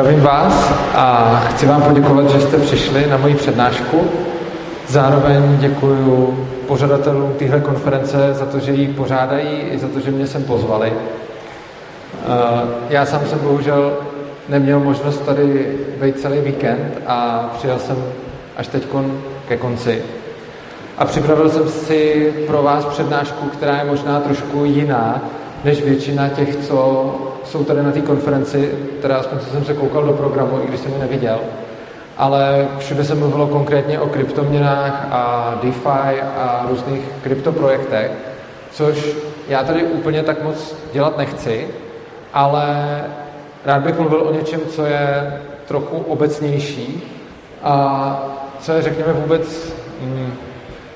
Zdravím vás a chci vám poděkovat, že jste přišli na moji přednášku. Zároveň děkuji pořadatelům téhle konference za to, že ji pořádají i za to, že mě sem pozvali. Eh, já sám jsem bohužel neměl možnost tady být celý víkend a přijel jsem až teď ke konci. A připravil jsem si pro vás přednášku, která je možná trošku jiná, než většina těch, co jsou tady na té konferenci, teda aspoň co jsem se koukal do programu, i když jsem ji neviděl. Ale všude se mluvilo konkrétně o kryptoměnách a DeFi a různých kryptoprojektech, což já tady úplně tak moc dělat nechci, ale rád bych mluvil o něčem, co je trochu obecnější a co je, řekněme, vůbec mm,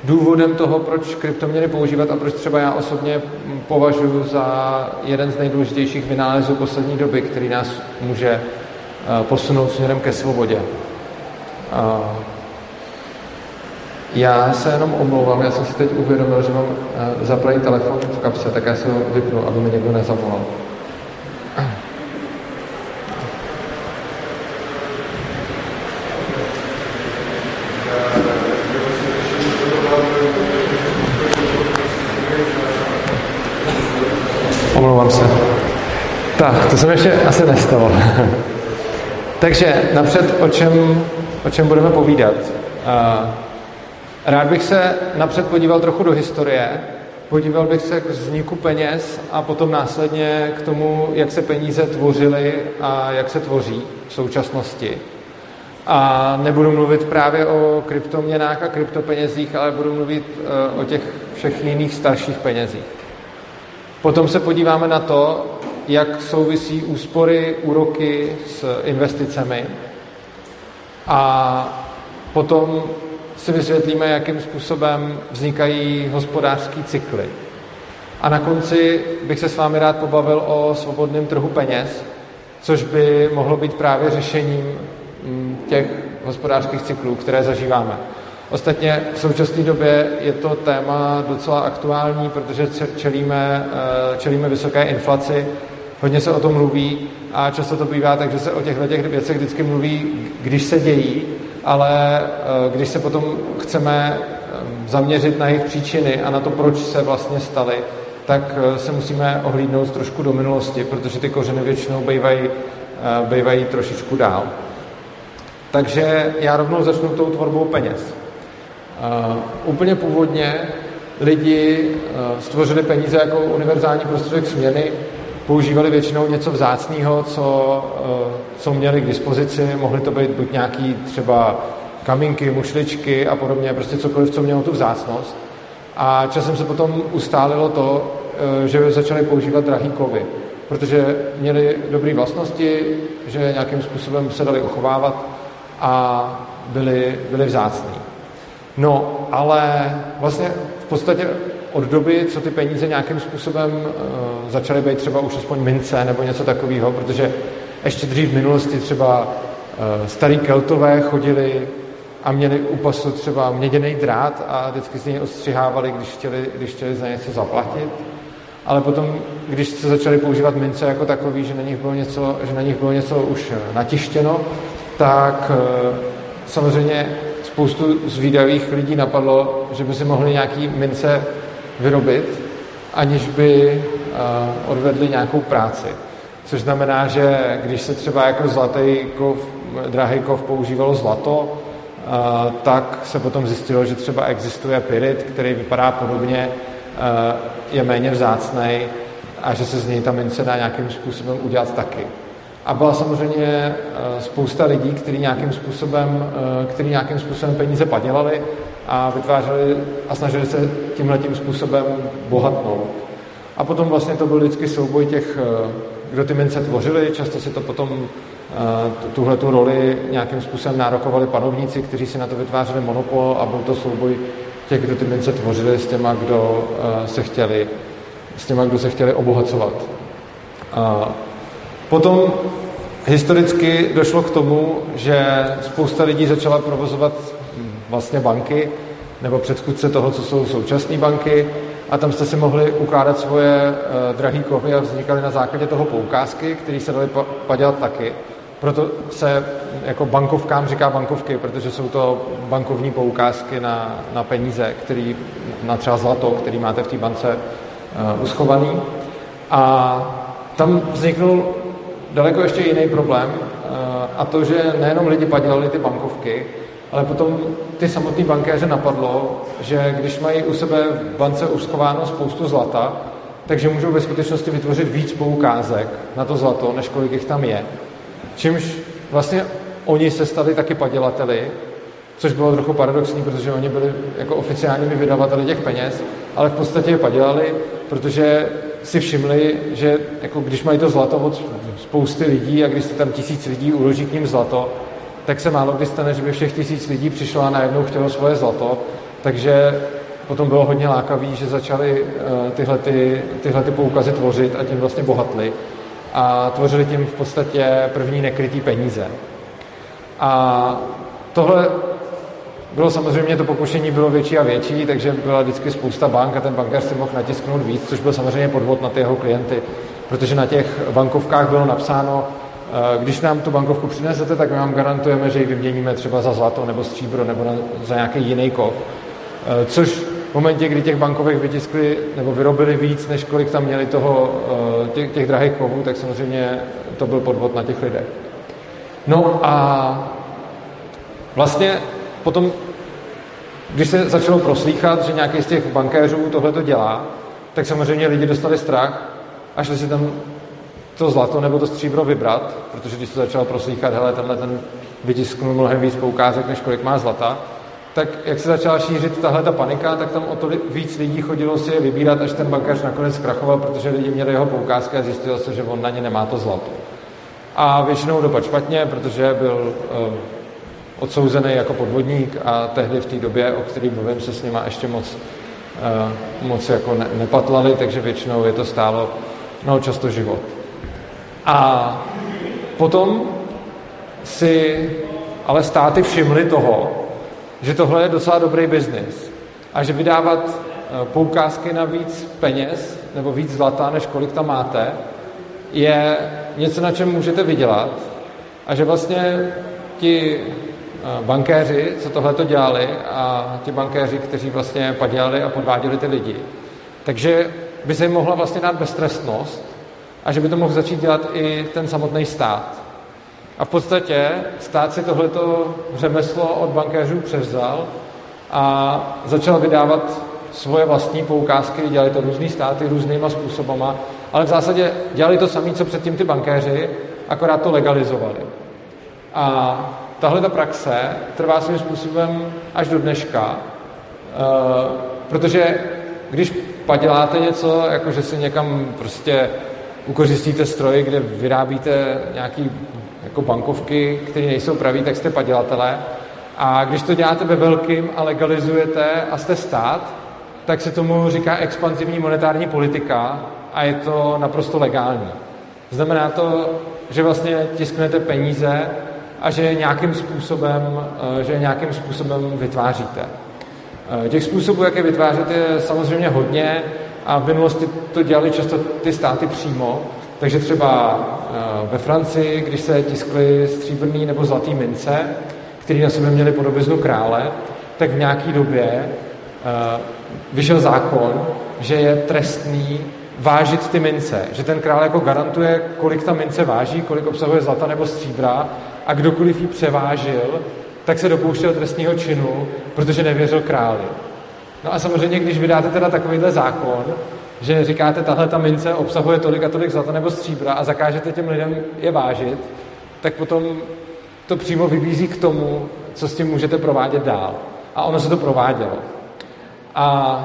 důvodem toho, proč kryptoměny používat a proč třeba já osobně považuji za jeden z nejdůležitějších vynálezů poslední doby, který nás může eh, posunout směrem ke svobodě. Já se jenom omlouvám, já jsem si teď uvědomil, že mám eh, zaplý telefon v kapse, tak já se ho vypnu, aby mi někdo nezavolal. Omlouvám se. Tak, to jsem ještě asi nestalo. Takže napřed, o čem, o čem budeme povídat. Rád bych se napřed podíval trochu do historie, podíval bych se k vzniku peněz a potom následně k tomu, jak se peníze tvořily a jak se tvoří v současnosti. A nebudu mluvit právě o kryptoměnách a kryptopenězích, ale budu mluvit e, o těch všech jiných starších penězích. Potom se podíváme na to, jak souvisí úspory, úroky s investicemi. A potom si vysvětlíme, jakým způsobem vznikají hospodářské cykly. A na konci bych se s vámi rád pobavil o svobodném trhu peněz, což by mohlo být právě řešením mm, těch hospodářských cyklů, které zažíváme. Ostatně v současné době je to téma docela aktuální, protože čelíme, eh, čelíme vysoké inflaci, hodně se o tom mluví a často to bývá tak, že se o těchto těch věcech vždycky mluví, když se dějí, ale eh, když se potom chceme eh, zaměřit na jejich příčiny a na to, proč se vlastně staly, tak se musíme ohlídnout trošku do minulosti, protože ty kořeny většinou bývají, bývají trošičku dál. Takže já rovnou začnu tou tvorbou peněz. Uh, úplně původně lidi uh, stvořili peníze jako univerzální prostředek směny, používali většinou něco vzácného, co, uh, co měli k dispozici. Mohly to být buď nějaký třeba kamínky, mušličky a podobně, prostě cokoliv, co mělo tu vzácnost. A časem se potom ustálilo to, že začali používat drahý kovy, protože měli dobré vlastnosti, že nějakým způsobem se dali uchovávat a byli, byli vzácní. No, ale vlastně v podstatě od doby, co ty peníze nějakým způsobem uh, začaly být třeba už aspoň mince nebo něco takového, protože ještě dřív v minulosti třeba uh, starý keltové chodili a měli u pasu třeba měděný drát a vždycky z něj ostřihávali, když chtěli, když chtěli za něco zaplatit. Ale potom, když se začali používat mince jako takový, že na nich bylo něco, že na nich bylo něco už natištěno, tak uh, samozřejmě spoustu zvídavých lidí napadlo, že by si mohli nějaký mince vyrobit, aniž by uh, odvedli nějakou práci. Což znamená, že když se třeba jako zlatý kov, drahý kov používalo zlato, uh, tak se potom zjistilo, že třeba existuje pyrit, který vypadá podobně, uh, je méně vzácný a že se z něj ta mince dá nějakým způsobem udělat taky. A byla samozřejmě eh, spousta lidí, kteří nějakým způsobem, eh, který nějakým způsobem peníze padělali a vytvářeli a snažili se tímhle tím způsobem bohatnout. A potom vlastně to byl vždycky souboj těch, eh, kdo ty mince tvořili, často si to potom tuhle tu roli nějakým způsobem nárokovali panovníci, kteří si na to vytvářeli monopol a byl to souboj těch, kdo ty mince tvořili s těma, kdo se chtěli, s těma, kdo se chtěli obohacovat. Potom historicky došlo k tomu, že spousta lidí začala provozovat vlastně banky, nebo předchůdce toho, co jsou současné banky, a tam jste si mohli ukládat svoje uh, drahé kovy a vznikaly na základě toho poukázky, které se daly padělat taky. Proto se jako bankovkám říká bankovky, protože jsou to bankovní poukázky na, na peníze, který, na třeba zlato, který máte v té bance uh, uschovaný. A tam vzniknul daleko ještě jiný problém, uh, a to, že nejenom lidi padělali ty bankovky, ale potom ty samotné bankéře napadlo, že když mají u sebe v bance uschováno spoustu zlata, takže můžou ve skutečnosti vytvořit víc poukázek na to zlato, než kolik jich tam je. Čímž vlastně oni se stali taky padělateli, což bylo trochu paradoxní, protože oni byli jako oficiálními vydavateli těch peněz, ale v podstatě je padělali, protože si všimli, že jako když mají to zlato od spousty lidí a když se tam tisíc lidí uloží k ním zlato, tak se málo kdy stane, že by všech tisíc lidí přišlo a najednou chtělo svoje zlato, takže potom bylo hodně lákavý, že začali uh, tyhle, ty, tyhle ty poukazy tvořit a tím vlastně bohatli. A tvořili tím v podstatě první nekrytý peníze. A tohle bylo samozřejmě, to pokušení bylo větší a větší, takže byla vždycky spousta bank a ten bankéř si mohl natisknout víc, což byl samozřejmě podvod na ty jeho klienty, protože na těch bankovkách bylo napsáno, eh, když nám tu bankovku přinesete, tak my vám garantujeme, že ji vyměníme třeba za zlato nebo stříbro nebo za nějaký jiný kov. Eh, což v momentě, kdy těch bankovek vytiskli nebo vyrobili víc, než kolik tam měli toho, eh, těch, těch drahých kovů, tak samozřejmě to byl podvod na těch lidech. No a vlastně potom, když se začalo proslýchat, že nějaký z těch bankéřů tohle to dělá, tak samozřejmě lidi dostali strach a šli si tam to zlato nebo to stříbro vybrat, protože když se začalo proslýchat, hele, tenhle ten vytisknul mnohem víc poukázek, než kolik má zlata, tak jak se začala šířit tahle ta panika, tak tam o to víc lidí chodilo si je vybírat, až ten bankéř nakonec zkrachoval, protože lidi měli jeho poukázky a zjistilo se, že on na ně nemá to zlato. A většinou dopad špatně, protože byl uh, odsouzený jako podvodník a tehdy v té době, o které mluvím, se s nima ještě moc, uh, moc jako ne, nepatlali, takže většinou je to stálo no, často život. A potom si ale státy všimly toho, že tohle je docela dobrý biznis a že vydávat eh, poukázky na víc peněz nebo víc zlata, než kolik tam máte, je něco, na čem můžete vydělat a že vlastně ti eh, bankéři, co tohle to dělali a ti bankéři, kteří vlastně padělali a podváděli ty lidi, takže by se jim mohla vlastně dát beztrestnost a že by to mohl začít dělat i ten samotný stát. A v podstatě stát si tohleto řemeslo od bankéřů převzal a začal vydávat svoje vlastní poukázky, dělali to různý státy různýma způsobama, ale v zásadě dělali to samé, co předtím ty bankéři, akorát to legalizovali. A tahle ta praxe trvá svým způsobem až do dneška, uh, protože když paděláte něco, jako že si někam prostě ukořistíte stroj, kde vyrábíte nějaký jako bankovky, které nejsou praví, tak jste padělatelé. A když to děláte ve velkým a legalizujete a jste stát, tak se tomu říká expanzivní monetární politika a je to naprosto legální. Znamená to, že vlastně tisknete peníze a že nějakým způsobem, eh, že nějakým způsobem vytváříte. Eh, těch způsobů, jak je vytvářet, je samozřejmě hodně a v minulosti to dělali často ty státy přímo, takže třeba eh, ve Francii, když se tiskly stříbrný nebo zlatý mince, které na sebe měly podobiznu krále, tak v nějaké době eh, vyšel zákon, že je trestný vážit ty mince, že ten král jako garantuje, kolik ta mince váží, kolik obsahuje zlata nebo stříbra a kdokoliv ji převážil, tak se dopouštěl trestního činu, protože nevěřil králi. No a samozřejmě, když vydáte teda takovýhle zákon, že říkáte, tahle ta mince obsahuje tolik a tolik zlata nebo stříbra a zakážete těm lidem je vážit, tak potom to přímo vybízí k tomu, co s tím můžete provádět dál. A ono se to provádělo. A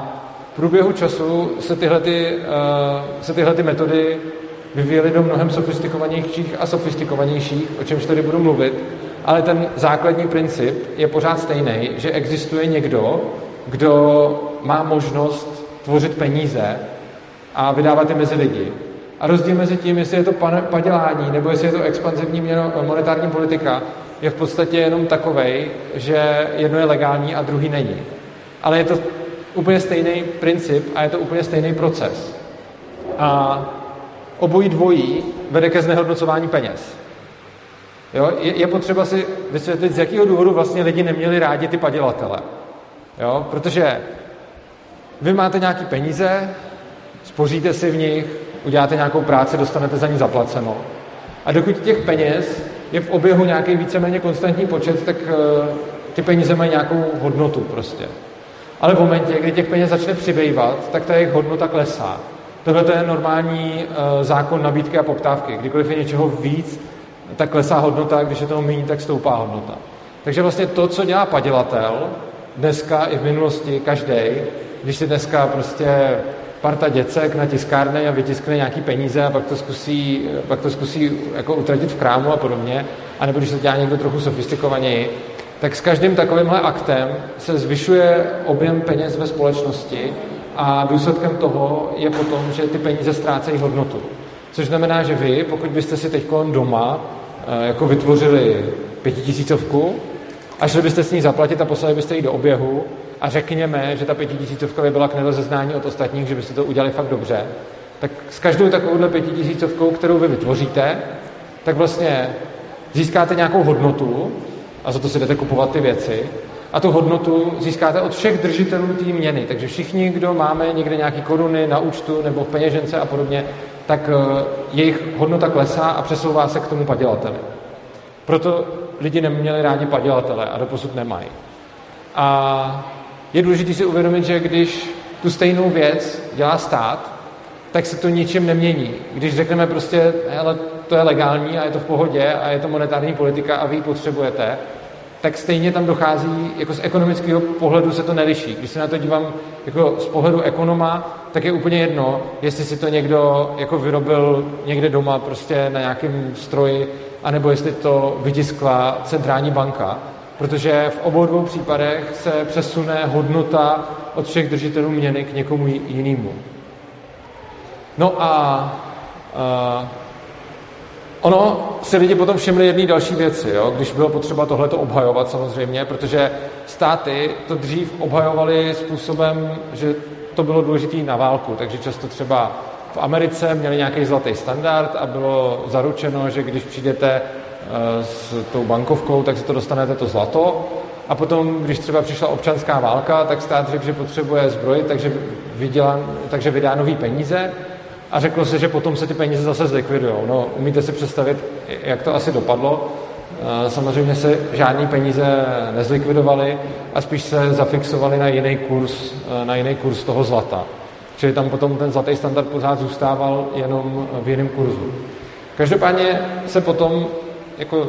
v průběhu času se tyhle, ty, uh, se tyhle ty metody vyvíjely do mnohem sofistikovanějších a sofistikovanějších, o čemž tady budu mluvit, ale ten základní princip je pořád stejný, že existuje někdo, kdo má možnost tvořit peníze a vydávat je mezi lidi. A rozdíl mezi tím, jestli je to padělání nebo jestli je to expanzivní měno, monetární politika, je v podstatě jenom takovej, že jedno je legální a druhý není. Ale je to úplně stejný princip a je to úplně stejný proces. A obojí dvojí vede ke znehodnocování peněz. Jo? Je, je potřeba si vysvětlit, z jakého důvodu vlastně lidi neměli rádi ty padělatele. Jo? Protože vy máte nějaké peníze, spoříte si v nich, uděláte nějakou práci, dostanete za ní zaplaceno. A dokud těch peněz je v oběhu nějaký víceméně konstantní počet, tak uh, ty peníze mají nějakou hodnotu prostě. Ale v momentě, kdy těch peněz začne přibývat, tak ta jejich hodnota klesá. Tohle je normální uh, zákon nabídky a poptávky. Kdykoliv je něčeho víc, tak klesá hodnota, když je toho méně, tak stoupá hodnota. Takže vlastně to, co dělá padělatel, dneska i v minulosti každý, když si dneska prostě parta děcek na tiskárně a vytiskne nějaký peníze a pak to zkusí, pak to zkusí jako utratit v krámu a podobně, anebo když to dělá někdo trochu sofistikovaněji, tak s každým takovýmhle aktem se zvyšuje objem peněz ve společnosti a důsledkem toho je potom, že ty peníze ztrácejí hodnotu. Což znamená, že vy, pokud byste si teď doma jako vytvořili pětitisícovku a šli byste s ní zaplatit a poslali byste ji do oběhu a řekněme, že ta pětitisícovka by byla k nerozeznání od ostatních, že byste to udělali fakt dobře, tak s každou takovouhle pětitisícovkou, kterou vy vytvoříte, tak vlastně získáte nějakou hodnotu a za to si jdete kupovat ty věci a tu hodnotu získáte od všech držitelů té měny. Takže všichni, kdo máme někde nějaké koruny na účtu nebo v peněžence a podobně, tak eh, jejich hodnota klesá a přesouvá se k tomu padělateli. Proto lidi neměli rádi padělatele a doposud nemají. A je důležité si uvědomit, že když tu stejnou věc dělá stát, tak se to ničím nemění. Když řekneme prostě, ale to je legální a je to v pohodě a je to monetární politika a vy ji potřebujete, tak stejně tam dochází, jako z ekonomického pohledu se to neliší. Když se na to dívám jako z pohledu ekonoma, tak je úplně jedno, jestli si to někdo jako vyrobil někde doma prostě na nějakém stroji, anebo jestli to vytiskla centrální banka protože v obou dvou případech se přesune hodnota od všech držitelů měny k někomu jinému. No a uh, ono se lidi potom všimli jedné další věci, jo? když bylo potřeba tohleto obhajovat samozřejmě, protože státy to dřív obhajovaly způsobem, že to bylo důležité na válku, takže často třeba v Americe měli nějaký zlatý standard a bylo zaručeno, že když přijdete Eh, s tou bankovkou, tak si to dostanete to zlato. A potom, když třeba přišla občanská válka, tak stát řekl, že potřebuje zbroj, takže, vydělá, takže vydá nový peníze a řeklo se, že potom se ty peníze zase zlikvidují. No, umíte si představit, jak to asi dopadlo? Eh, samozřejmě se žádný peníze nezlikvidovaly a spíš se zafixovaly na jiný kurz, eh, na jiný kurz toho zlata. Čili tam potom ten zlatý standard pořád zůstával jenom v jiném kurzu. Každopádně se potom jako,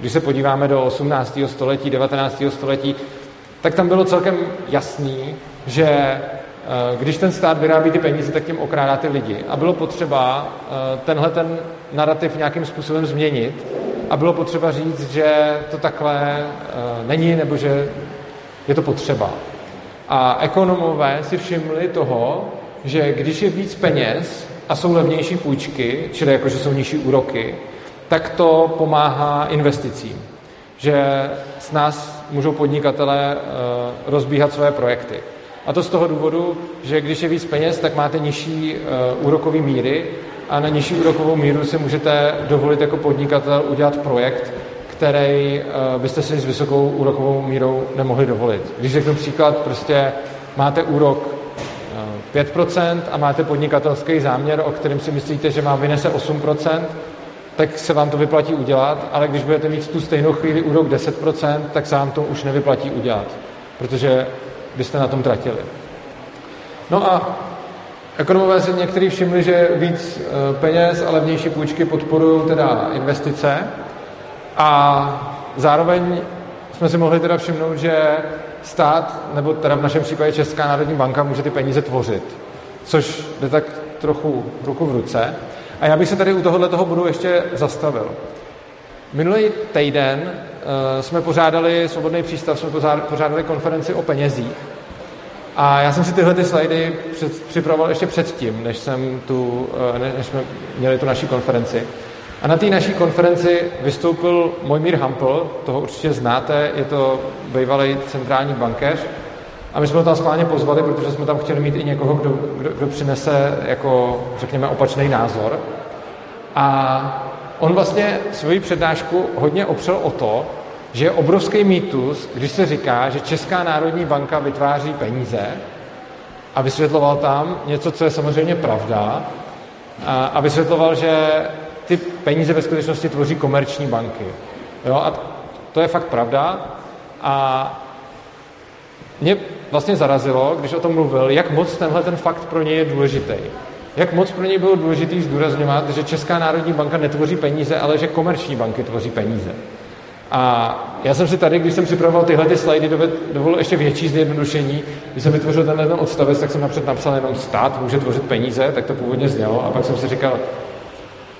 když se podíváme do 18. století, 19. století, tak tam bylo celkem jasný, že když ten stát vyrábí ty peníze, tak tím okrádá ty lidi. A bylo potřeba eh, tenhle ten narrativ nějakým způsobem změnit a bylo potřeba říct, že to takhle eh, není, nebo že je to potřeba. A ekonomové si všimli toho, že když je víc peněz a jsou levnější půjčky, čili jakože jsou nižší úroky, tak to pomáhá investicím. Že s nás můžou podnikatelé eh, rozbíhat své projekty. A to z toho důvodu, že když je víc peněz, tak máte nižší eh, úrokové míry a na nižší úrokovou míru si můžete dovolit jako podnikatel udělat projekt, který eh, byste si s vysokou úrokovou mírou nemohli dovolit. Když řeknu příklad, prostě máte úrok 5% a máte podnikatelský záměr, o kterém si myslíte, že vám vynese 8%, tak se vám to vyplatí udělat, ale když budete mít tu stejnou chvíli úrok 10%, tak se vám to už nevyplatí udělat, protože byste na tom tratili. No a ekonomové si někteří všimli, že víc e, peněz a levnější půjčky podporují teda investice a zároveň jsme si mohli teda všimnout, že stát, nebo teda v našem případě Česká národní banka, může ty peníze tvořit, což jde tak trochu ruku v ruce. A já bych se tady u tohohle toho budu ještě zastavil. Minulý týden uh, jsme pořádali, Svobodný přístav, jsme pořádali konferenci o penězích. A já jsem si tyhle ty slajdy připravoval ještě předtím, než, jsem tu, uh, než jsme měli tu naší konferenci. A na té naší konferenci vystoupil Mojmír Hampl, toho určitě znáte, je to bývalý centrální bankéř, a my jsme ho tam schválně pozvali, protože jsme tam chtěli mít i někoho, kdo, kdo, kdo přinese, jako, řekněme, opačný názor. A on vlastně svoji přednášku hodně opřel o to, že je obrovský mýtus, když se říká, že Česká národní banka vytváří peníze a vysvětloval tam něco, co je samozřejmě pravda a, vysvětloval, že ty peníze ve skutečnosti tvoří komerční banky. Jo? A to je fakt pravda a mě vlastně zarazilo, když o tom mluvil, jak moc tenhle ten fakt pro něj je důležitý. Jak moc pro něj bylo důležité zdůrazňovat, že Česká národní banka netvoří peníze, ale že komerční banky tvoří peníze. A já jsem si tady, když jsem připravoval tyhle ty slajdy, dovolil ještě větší zjednodušení. Když jsem vytvořil tenhle ten odstavec, tak jsem napřed napsal jenom stát může tvořit peníze, tak to původně znělo. A pak jsem si říkal,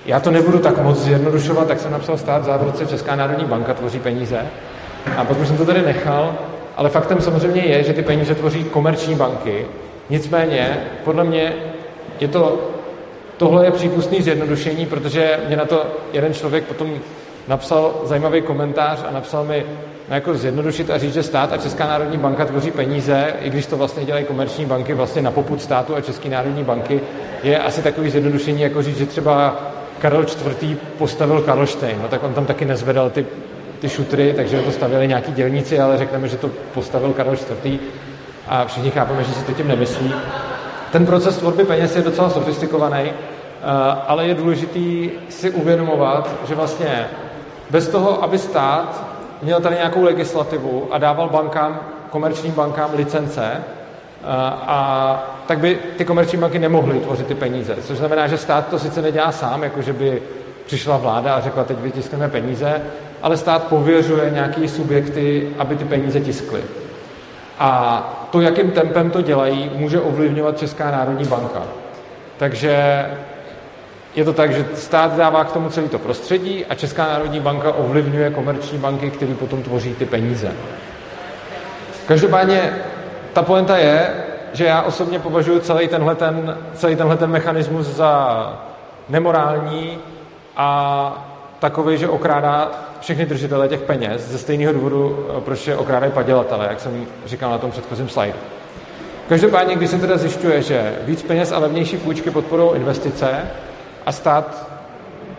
já to nebudu tak moc zjednodušovat, tak jsem napsal stát v Česká národní banka tvoří peníze. A potom jsem to tady nechal, ale faktem samozřejmě je, že ty peníze tvoří komerční banky. Nicméně, podle mě je to, tohle je přípustný zjednodušení, protože mě na to jeden člověk potom napsal zajímavý komentář a napsal mi, no jako zjednodušit a říct, že stát a Česká národní banka tvoří peníze, i když to vlastně dělají komerční banky vlastně na poput státu a České národní banky, je asi takový zjednodušení, jako říct, že třeba Karel IV. postavil Karlštejn, no tak on tam taky nezvedal ty, ty šutry, takže to stavili nějaký dělníci, ale řekneme, že to postavil Karel IV. a všichni chápeme, že si to tím nemyslí. Ten proces tvorby peněz je docela sofistikovaný, eh, ale je důležitý si uvědomovat, že vlastně bez toho, aby stát měl tady nějakou legislativu a dával bankám, komerčním bankám licence, eh, a tak by ty komerční banky nemohly tvořit ty peníze. Což znamená, že stát to sice nedělá sám, jako že by přišla vláda a řekla, teď vytiskneme peníze, ale stát pověřuje nějaký subjekty, aby ty peníze tiskly. A to, jakým tempem to dělají, může ovlivňovat Česká národní banka. Takže je to tak, že stát dává k tomu celý to prostředí a Česká národní banka ovlivňuje komerční banky, které potom tvoří ty peníze. Každopádně ta poenta je, že já osobně považuji celý tenhle, ten, celý tenhle ten mechanismus za nemorální a takový, že okrádá všechny držitele těch peněz ze stejného důvodu, proč je okrádají padělatele, jak jsem říkal na tom předchozím slajdu. Každopádně, když se teda zjišťuje, že víc peněz a levnější půjčky podporují investice a stát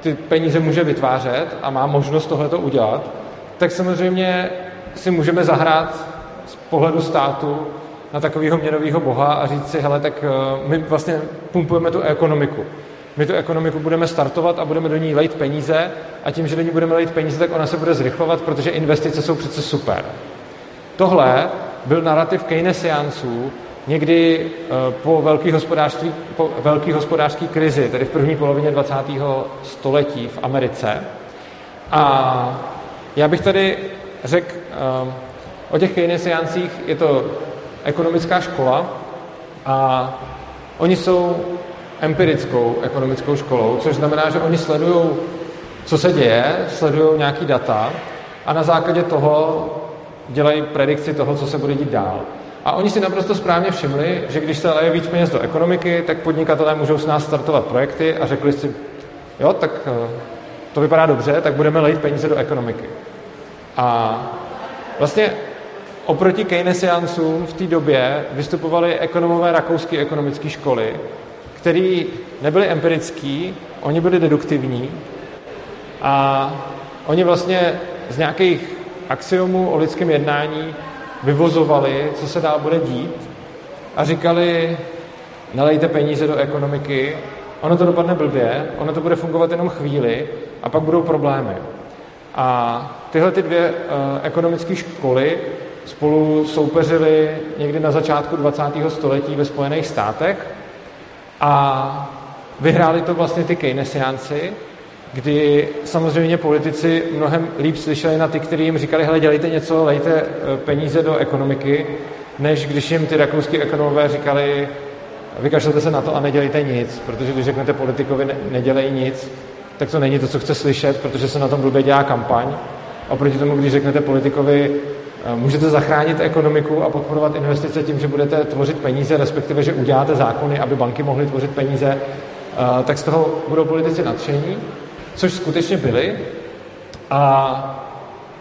ty peníze může vytvářet a má možnost tohleto udělat, tak samozřejmě si můžeme zahrát z pohledu státu na takového měnového boha a říct si, hele, tak eh, my vlastně pumpujeme tu ekonomiku. My tu ekonomiku budeme startovat a budeme do ní lejt peníze a tím, že do ní budeme lejt peníze, tak ona se bude zrychlovat, protože investice jsou přece super. Tohle byl narrativ Keynesiánců někdy eh, po velké hospodářství, po velký hospodářské krizi, tedy v první polovině 20. století v Americe. A já bych tady řekl eh, o těch Keynesiáncích, je to ekonomická škola a oni jsou empirickou ekonomickou školou, což znamená, že oni sledují, co se děje, sledují nějaký data a na základě toho dělají predikci toho, co se bude dít dál. A oni si naprosto správně všimli, že když se leje víc peněz do ekonomiky, tak podnikatelé můžou s nás startovat projekty a řekli si, jo, tak eh, to vypadá dobře, tak budeme lejt peníze do ekonomiky. A vlastně oproti Keynesiancům v té době vystupovali ekonomové rakouské ekonomické školy, který nebyli empirický, oni byli deduktivní a oni vlastně z nějakých axiomů o lidském jednání vyvozovali, co se dál bude dít a říkali, nalejte peníze do ekonomiky, ono to dopadne blbě, ono to bude fungovat jenom chvíli a pak budou problémy. A tyhle ty dvě uh, ekonomické školy spolu soupeřily někdy na začátku 20. století ve Spojených státech a vyhráli to vlastně ty Keynesiánci, kdy samozřejmě politici mnohem líp slyšeli na ty, kteří jim říkali, hele, dělejte něco, lejte eh, peníze do ekonomiky, než když jim ty rakouský ekonomové říkali, vykašlete se na to a nedělejte nic, protože když řeknete politikovi, ne, nedělej nic, tak to není to, co chce slyšet, protože se na tom blbě dělá kampaň. Oproti tomu, když řeknete politikovi, můžete zachránit ekonomiku a podporovat investice tím, že budete tvořit peníze, respektive, že uděláte zákony, aby banky mohly tvořit peníze, tak z toho budou politici nadšení, což skutečně byli. A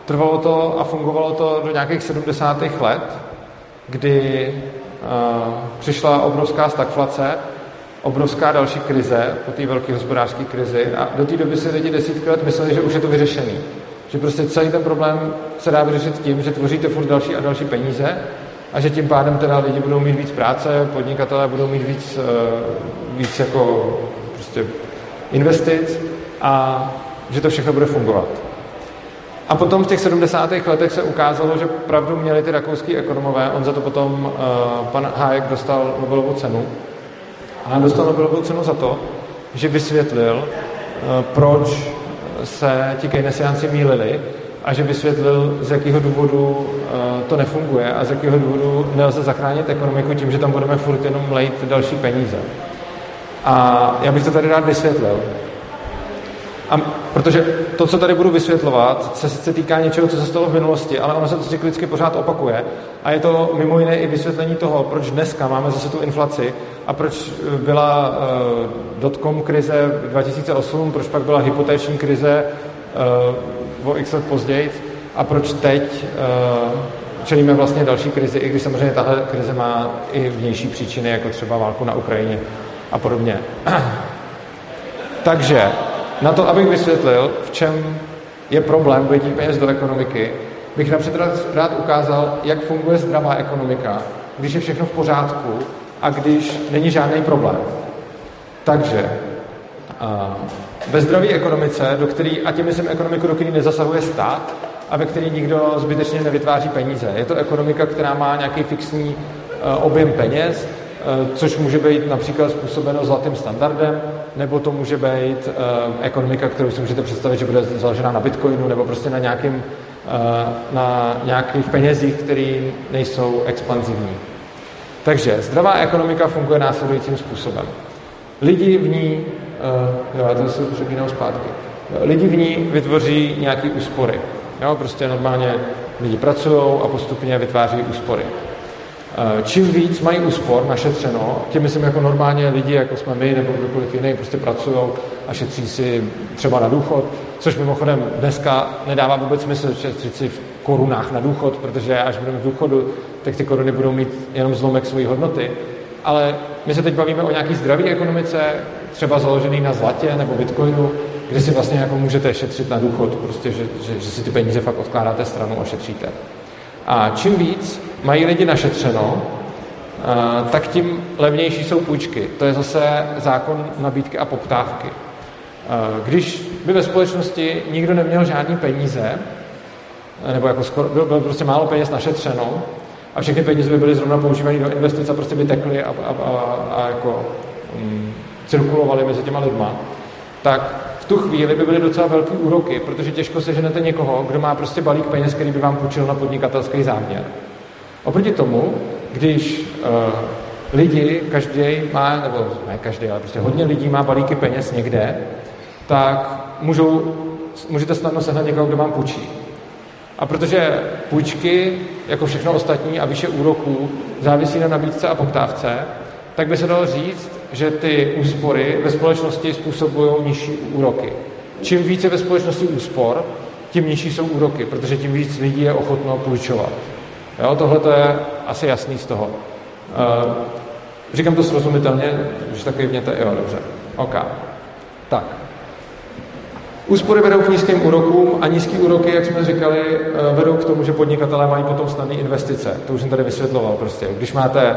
trvalo to a fungovalo to do nějakých 70. let, kdy přišla obrovská stagflace obrovská další krize po té velké hospodářské krizi a do té doby si lidi desítky let mysleli, že už je to vyřešený. Že prostě celý ten problém se dá vyřešit tím, že tvoříte furt další a další peníze a že tím pádem teda lidi budou mít víc práce, podnikatelé budou mít víc, uh, víc jako prostě investic a že to všechno bude fungovat. A potom v těch 70. letech se ukázalo, že pravdu měli ty rakouský ekonomové. On za to potom, uh, pan Hayek dostal Nobelovu cenu. A dostal Nobelovu cenu za to, že vysvětlil, uh, proč se ti keynesiánci mýlili a že vysvětlil, z jakého důvodu uh, to nefunguje a z jakého důvodu nelze zachránit ekonomiku tím, že tam budeme furt jenom lejt další peníze. A já bych to tady rád vysvětlil. A protože to, co tady budu vysvětlovat, se sice týká něčeho, co se stalo v minulosti, ale ono se to cyklicky pořád opakuje. A je to mimo jiné i vysvětlení toho, proč dneska máme zase tu inflaci a proč byla uh, dotcom krize 2008, proč pak byla hypotéční krize uh, o x let později a proč teď uh, čelíme vlastně další krizi, i když samozřejmě tahle krize má i vnější příčiny, jako třeba válku na Ukrajině a podobně. Takže na to, abych vysvětlil, v čem je problém vyjetí peněz do ekonomiky, bych napřed rád ukázal, jak funguje zdravá ekonomika, když je všechno v pořádku a když není žádný problém. Takže ve zdravé ekonomice, do který, a tím myslím ekonomiku, do které nezasahuje stát a ve které nikdo zbytečně nevytváří peníze. Je to ekonomika, která má nějaký fixní objem peněz, což může být například způsobeno zlatým standardem, nebo to může být uh, ekonomika, kterou si můžete představit, že bude založena na bitcoinu, nebo prostě na, nějakým, uh, na nějakých penězích, které nejsou expanzivní. Takže zdravá ekonomika funguje následujícím způsobem. Lidi v ní, jo, já to si přepínám zpátky, lidi v ní vytvoří nějaké úspory. Jo, prostě normálně lidi pracují a postupně vytváří úspory. Eh, čím víc mají úspor našetřeno, tím myslím jako normálně lidi, jako jsme my nebo kdokoliv jiný, prostě pracují a šetří si třeba na důchod, což mimochodem dneska nedává vůbec smysl šetřit si v korunách na důchod, protože až budeme v důchodu, tak ty koruny budou mít jenom zlomek své hodnoty. Ale my se teď bavíme o nějaký zdravý ekonomice, třeba založený na zlatě nebo bitcoinu, kde si vlastně jako můžete šetřit na důchod, prostě, že, že, že si ty peníze fakt odkládáte stranu a šetříte. A čím víc mají lidi našetřeno, tak tím levnější jsou půjčky. To je zase zákon nabídky a poptávky. Když by ve společnosti nikdo neměl žádný peníze, nebo jako skoro, bylo, bylo prostě málo peněz našetřeno, a všechny peníze by byly zrovna používané do investic a prostě by tekly a, a, a, a jako um, cirkulovaly mezi těma lidma, tak tu chvíli by byly docela velké úroky, protože těžko seženete někoho, kdo má prostě balík peněz, který by vám půjčil na podnikatelský záměr. Oproti tomu, když uh, lidi, každý má, nebo ne každý, ale prostě hodně lidí má balíky peněz někde, tak můžou, můžete snadno sehnat někoho, kdo vám půjčí. A protože půjčky, jako všechno ostatní a výše úroků, závisí na nabídce a poptávce, tak by se dalo říct, že ty úspory ve společnosti způsobují nižší úroky. Čím více ve společnosti úspor, tím nižší jsou úroky, protože tím víc lidí je ochotno půjčovat. Jo, tohle to je asi jasný z toho. Uh, říkám to srozumitelně, že taky vněte, jo, dobře. OK. Tak. Úspory vedou k nízkým úrokům a nízký úroky, jak jsme říkali, eh, vedou k tomu, že podnikatelé mají potom snadné investice. To už jsem tady vysvětloval prostě. Když máte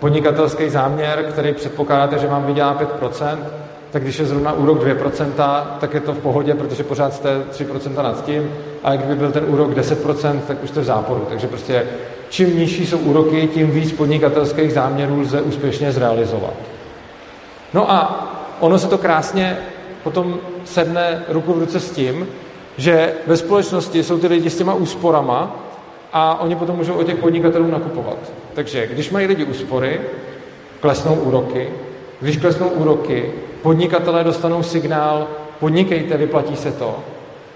podnikatelský záměr, který předpokládáte, že vám vydělá 5%, tak když je zrovna úrok 2%, tak je to v pohodě, protože pořád jste 3% nad tím, ale kdyby byl ten úrok 10%, tak už jste v záporu. Takže prostě čím nižší jsou úroky, tím víc podnikatelských záměrů lze úspěšně zrealizovat. No a ono se to krásně potom sedne ruku v ruce s tím, že ve společnosti jsou ty lidi s těma úsporama a oni potom můžou od těch podnikatelů nakupovat. Takže když mají lidi úspory, klesnou úroky, když klesnou úroky, podnikatelé dostanou signál, podnikejte, vyplatí se to.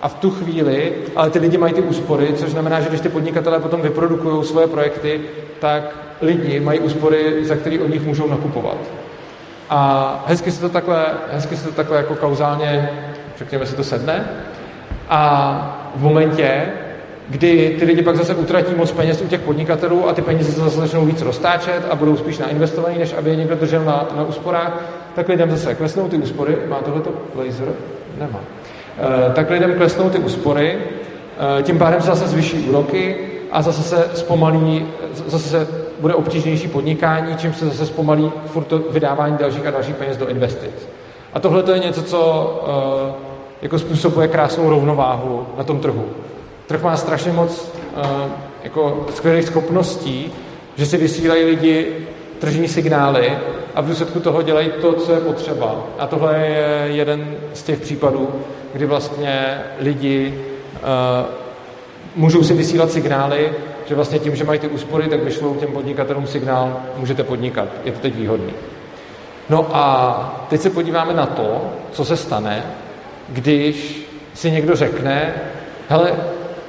A v tu chvíli, ale ty lidi mají ty úspory, což znamená, že když ty podnikatelé potom vyprodukují svoje projekty, tak lidi mají úspory, za které od nich můžou nakupovat. A hezky se to takhle, hezky se to takhle jako kauzálně, řekněme, se to sedne. A v momentě, kdy ty lidi pak zase utratí moc peněz u těch podnikatelů a ty peníze se zase začnou víc roztáčet a budou spíš nainvestovaný, než aby je někdo držel na, na úsporách, tak lidem zase klesnou ty úspory. Má tohleto laser? Nemá. E, tak lidem klesnou ty úspory, e, tím pádem se zase zvyší úroky a zase se zpomalí, zase se bude obtížnější podnikání, čím se zase zpomalí furt to vydávání dalších a dalších peněz do investic. A tohle to je něco, co e, jako způsobuje krásnou rovnováhu na tom trhu. Trh má strašně moc uh, jako skvělých schopností, že si vysílají lidi tržní signály a v důsledku toho dělají to, co je potřeba. A tohle je jeden z těch případů, kdy vlastně lidi uh, můžou si vysílat signály, že vlastně tím, že mají ty úspory, tak vyšlou těm podnikatelům signál, můžete podnikat, je to teď výhodný. No a teď se podíváme na to, co se stane, když si někdo řekne, hele,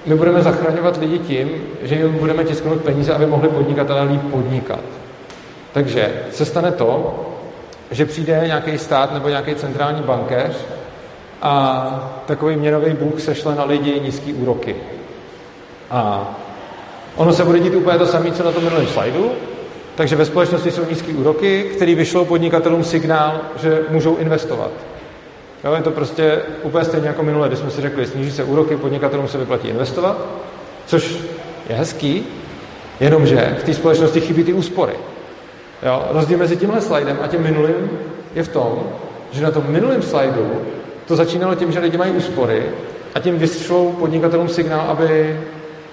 my budeme zachraňovat lidi tím, že jim budeme tisknout peníze, aby mohli podnikatelé líp podnikat. Takže se stane to, že přijde nějaký stát nebo nějaký centrální bankéř a takový měnový bůh sešle na lidi nízký úroky. A ono se bude dít úplně to samé, co na tom minulém slajdu, takže ve společnosti jsou nízké úroky, které vyšlou podnikatelům signál, že můžou investovat. Jo, je to prostě úplně stejně jako minule, kdy jsme si řekli, sníží se úroky, podnikatelům se vyplatí investovat, což je hezký, jenomže v té společnosti chybí ty úspory. Jo, rozdíl mezi tímhle slajdem a tím minulým je v tom, že na tom minulém slajdu to začínalo tím, že lidi mají úspory a tím vyšlou podnikatelům signál, aby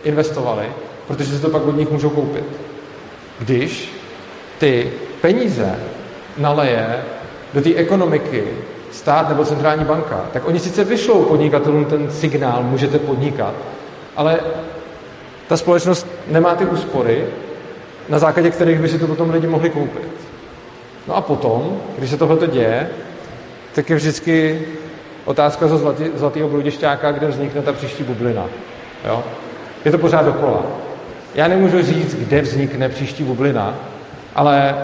investovali, protože si to pak od nich můžou koupit. Když ty peníze naleje do té ekonomiky stát nebo centrální banka, tak oni sice vyšlou podnikatelům ten signál, můžete podnikat, ale ta společnost nemá ty úspory, na základě kterých by si to potom lidi mohli koupit. No a potom, když se tohle děje, tak je vždycky otázka za zlatý, zlatýho bludišťáka, kde vznikne ta příští bublina. Jo? Je to pořád dokola. Já nemůžu říct, kde vznikne příští bublina, ale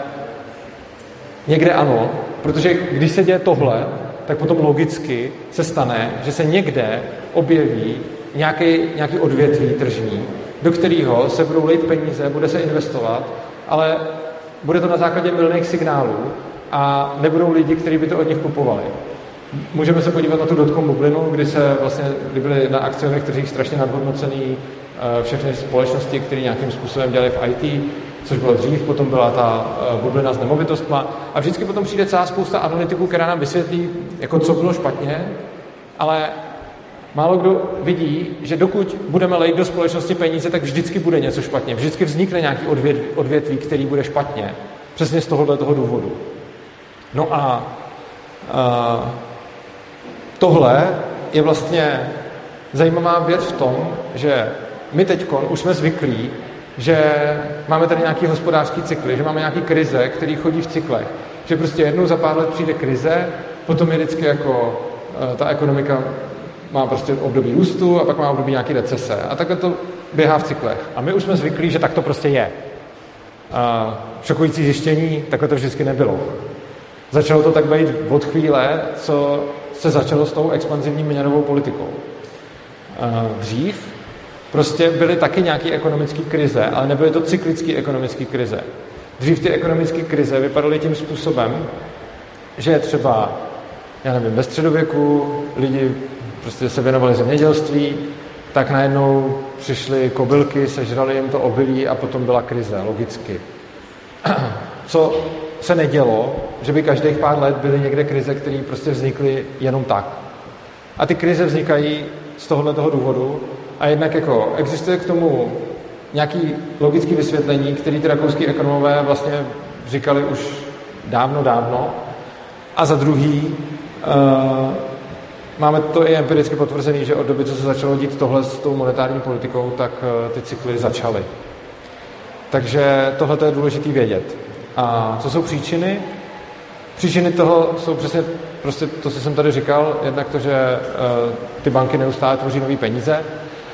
někde ano, Protože když se děje tohle, tak potom logicky se stane, že se někde objeví nějaký, nějaký odvětví tržní, do kterého se budou lejt peníze, bude se investovat, ale bude to na základě milných signálů a nebudou lidi, kteří by to od nich kupovali. Můžeme se podívat na tu dotkom bublinu, kdy se vlastně, kdy byly na akciových trzích strašně nadhodnocený eh, všechny společnosti, které nějakým způsobem dělaly v IT, což bylo dřív, potom byla ta uh, bublina s nemovitostma a vždycky potom přijde celá spousta analytiků, která nám vysvětlí, jako co bylo špatně, ale málo kdo vidí, že dokud budeme lejt do společnosti peníze, tak vždycky bude něco špatně. Vždycky vznikne nějaký odvětví, odvětví který bude špatně. Přesně z tohohle toho důvodu. No a uh, tohle je vlastně zajímavá věc v tom, že my teď už jsme zvyklí že máme tady nějaký hospodářský cykly, že máme nějaký krize, který chodí v cyklech. Že prostě jednou za pár let přijde krize, potom je vždycky jako eh, ta ekonomika má prostě období růstu a pak má období nějaký recese. A takhle to běhá v cyklech. A my už jsme zvyklí, že tak to prostě je. A šokující zjištění, takhle to vždycky nebylo. Začalo to tak být od chvíle, co se začalo s tou expanzivní měnovou politikou. A dřív Prostě byly taky nějaké ekonomické krize, ale nebyly to cyklické ekonomické krize. Dřív ty ekonomické krize vypadaly tím způsobem, že třeba, já nevím, ve středověku lidi prostě se věnovali zemědělství, tak najednou přišly kobylky, sežrali jim to obilí a potom byla krize, logicky. Co se nedělo, že by každých pár let byly někde krize, které prostě vznikly jenom tak. A ty krize vznikají z tohohle toho důvodu, a jednak jako existuje k tomu nějaký logický vysvětlení, který ty rakouský ekonomové vlastně říkali už dávno, dávno. A za druhý, uh, máme to i empiricky potvrzené, že od doby, co se začalo dít tohle s tou monetární politikou, tak uh, ty cykly začaly. Takže tohle je důležité vědět. A co jsou příčiny? Příčiny toho jsou přesně prostě to, co jsem tady říkal, jednak to, že uh, ty banky neustále tvoří nové peníze,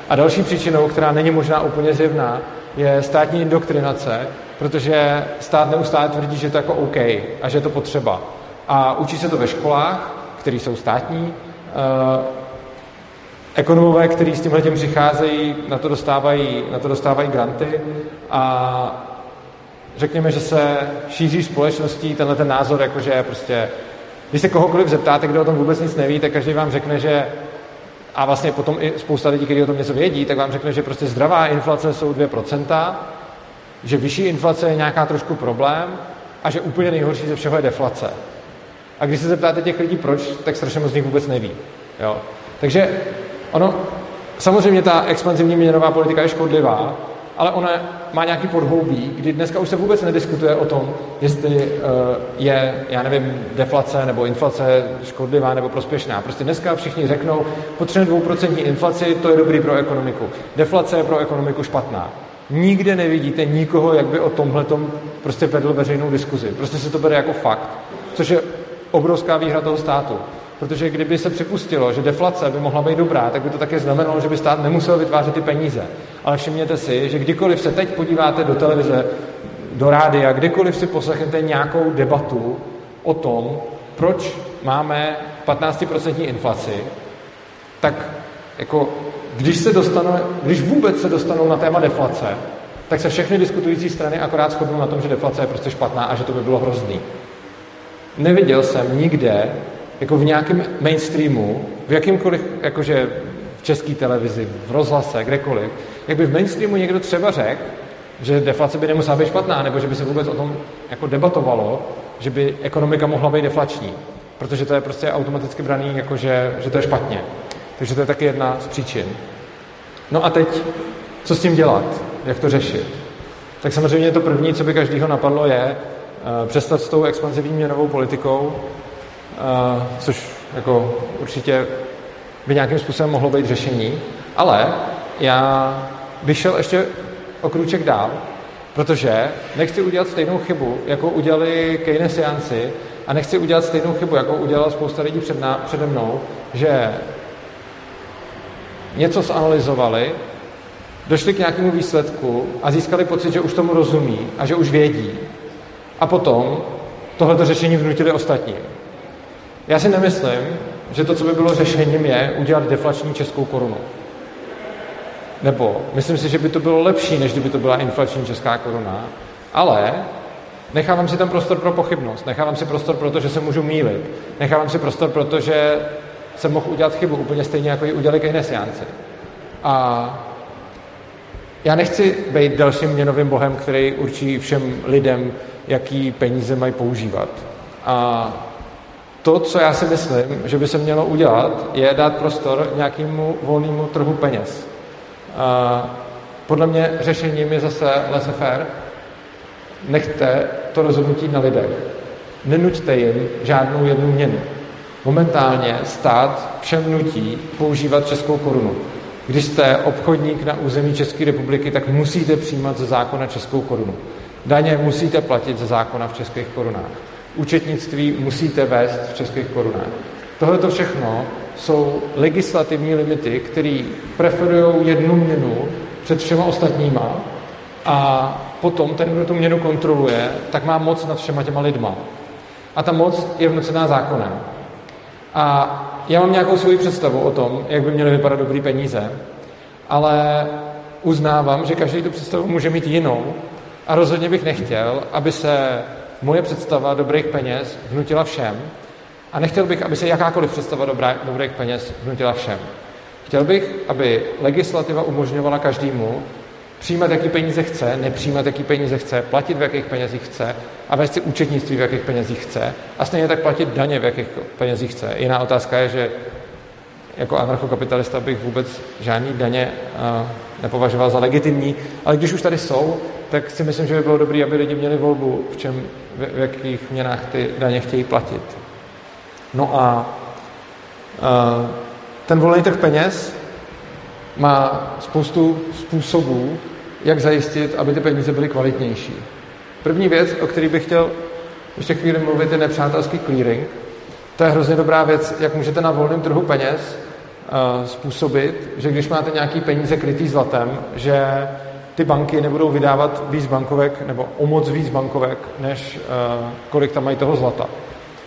a další příčinou, která není možná úplně zjevná, je státní indoktrinace, protože stát neustále tvrdí, že to je jako OK a že je to potřeba. A učí se to ve školách, které jsou státní, eh, ekonomové, kteří s tímhle tím přicházejí, na to, dostávají, na to dostávají granty a řekněme, že se šíří společností tenhle ten názor, jakože prostě, když se kohokoliv zeptáte, kdo o tom vůbec nic neví, tak každý vám řekne, že a vlastně potom i spousta lidí, kteří o tom něco vědí, tak vám řekne, že prostě zdravá inflace jsou 2%, že vyšší inflace je nějaká trošku problém a že úplně nejhorší ze všeho je deflace. A když se zeptáte těch lidí proč, tak strašně moc z nich vůbec neví. Jo? Takže ono, samozřejmě ta expanzivní měnová politika je škodlivá, ale ona má nějaký podhoubí, kdy dneska už se vůbec nediskutuje o tom, jestli uh, je, já nevím, deflace nebo inflace škodlivá nebo prospěšná. Prostě dneska všichni řeknou, potřebujeme dvouprocentní inflaci, to je dobrý pro ekonomiku. Deflace je pro ekonomiku špatná. Nikde nevidíte nikoho, jak by o tomhle prostě vedl veřejnou diskuzi. Prostě se to bere jako fakt, což je obrovská výhra toho státu. Protože kdyby se připustilo, že deflace by mohla být dobrá, tak by to také znamenalo, že by stát nemusel vytvářet ty peníze. Ale všimněte si, že kdykoliv se teď podíváte do televize, do rádia, kdykoliv si poslechnete nějakou debatu o tom, proč máme 15% inflaci, tak jako když, se dostanou, když vůbec se dostanou na téma deflace, tak se všechny diskutující strany akorát shodnou na tom, že deflace je prostě špatná a že to by bylo hrozný. Neviděl jsem nikde jako v nějakém mainstreamu, v jakýmkoliv, jakože v české televizi, v rozhlase, kdekoliv, jak by v mainstreamu někdo třeba řekl, že deflace by nemusela být špatná, nebo že by se vůbec o tom jako debatovalo, že by ekonomika mohla být deflační. Protože to je prostě automaticky braný, jako že, to je špatně. Takže to je taky jedna z příčin. No a teď, co s tím dělat? Jak to řešit? Tak samozřejmě to první, co by každýho napadlo, je přestat s tou expanzivní měnovou politikou což jako určitě by nějakým způsobem mohlo být řešení. Ale já bych šel ještě o krůček dál, protože nechci udělat stejnou chybu, jako udělali Keynesiánci a nechci udělat stejnou chybu, jako udělala spousta lidí před ná, přede mnou, že něco zanalizovali, došli k nějakému výsledku a získali pocit, že už tomu rozumí a že už vědí. A potom tohleto řešení vnutili ostatním. Já si nemyslím, že to, co by bylo řešením, je udělat deflační českou korunu. Nebo myslím si, že by to bylo lepší, než kdyby to byla inflační česká koruna, ale nechávám si tam prostor pro pochybnost, nechávám si prostor pro to, že se můžu mílit, nechávám si prostor pro to, že jsem mohl udělat chybu úplně stejně, jako ji udělali keynesiánci. A já nechci být dalším měnovým bohem, který určí všem lidem, jaký peníze mají používat. A to, co já si myslím, že by se mělo udělat, je dát prostor nějakému volnému trhu peněz. A podle mě řešením je zase laissez-faire. Nechte to rozhodnutí na lidech. Nenuďte jim žádnou jednu měnu. Momentálně stát všem nutí používat českou korunu. Když jste obchodník na území České republiky, tak musíte přijímat ze zákona českou korunu. Daně musíte platit ze zákona v českých korunách účetnictví musíte vést v českých korunách. Tohle to všechno jsou legislativní limity, které preferují jednu měnu před všema ostatníma a potom ten, kdo tu měnu kontroluje, tak má moc nad všema těma lidma. A ta moc je vnucená zákonem. A já mám nějakou svoji představu o tom, jak by měly vypadat dobrý peníze, ale uznávám, že každý tu představu může mít jinou a rozhodně bych nechtěl, aby se moje představa dobrých peněz vnutila všem a nechtěl bych, aby se jakákoliv představa dobrá, dobrých peněz vnutila všem. Chtěl bych, aby legislativa umožňovala každému přijímat, jaký peníze chce, nepřijímat, jaký peníze chce, platit, v jakých penězích chce a vést si účetnictví, v jakých penězích chce a stejně tak platit daně, v jakých penězích chce. Jiná otázka je, že jako anarchokapitalista bych vůbec žádný daně uh, nepovažoval za legitimní, ale když už tady jsou, tak si myslím, že by bylo dobré, aby lidi měli volbu, v, čem, v, jakých měnách ty daně chtějí platit. No a uh, ten volný trh peněz má spoustu způsobů, jak zajistit, aby ty peníze byly kvalitnější. První věc, o který bych chtěl ještě chvíli mluvit, je nepřátelský clearing. To je hrozně dobrá věc, jak můžete na volném trhu peněz uh, způsobit, že když máte nějaký peníze krytý zlatem, že ty banky nebudou vydávat víc bankovek nebo o moc víc bankovek, než uh, kolik tam mají toho zlata.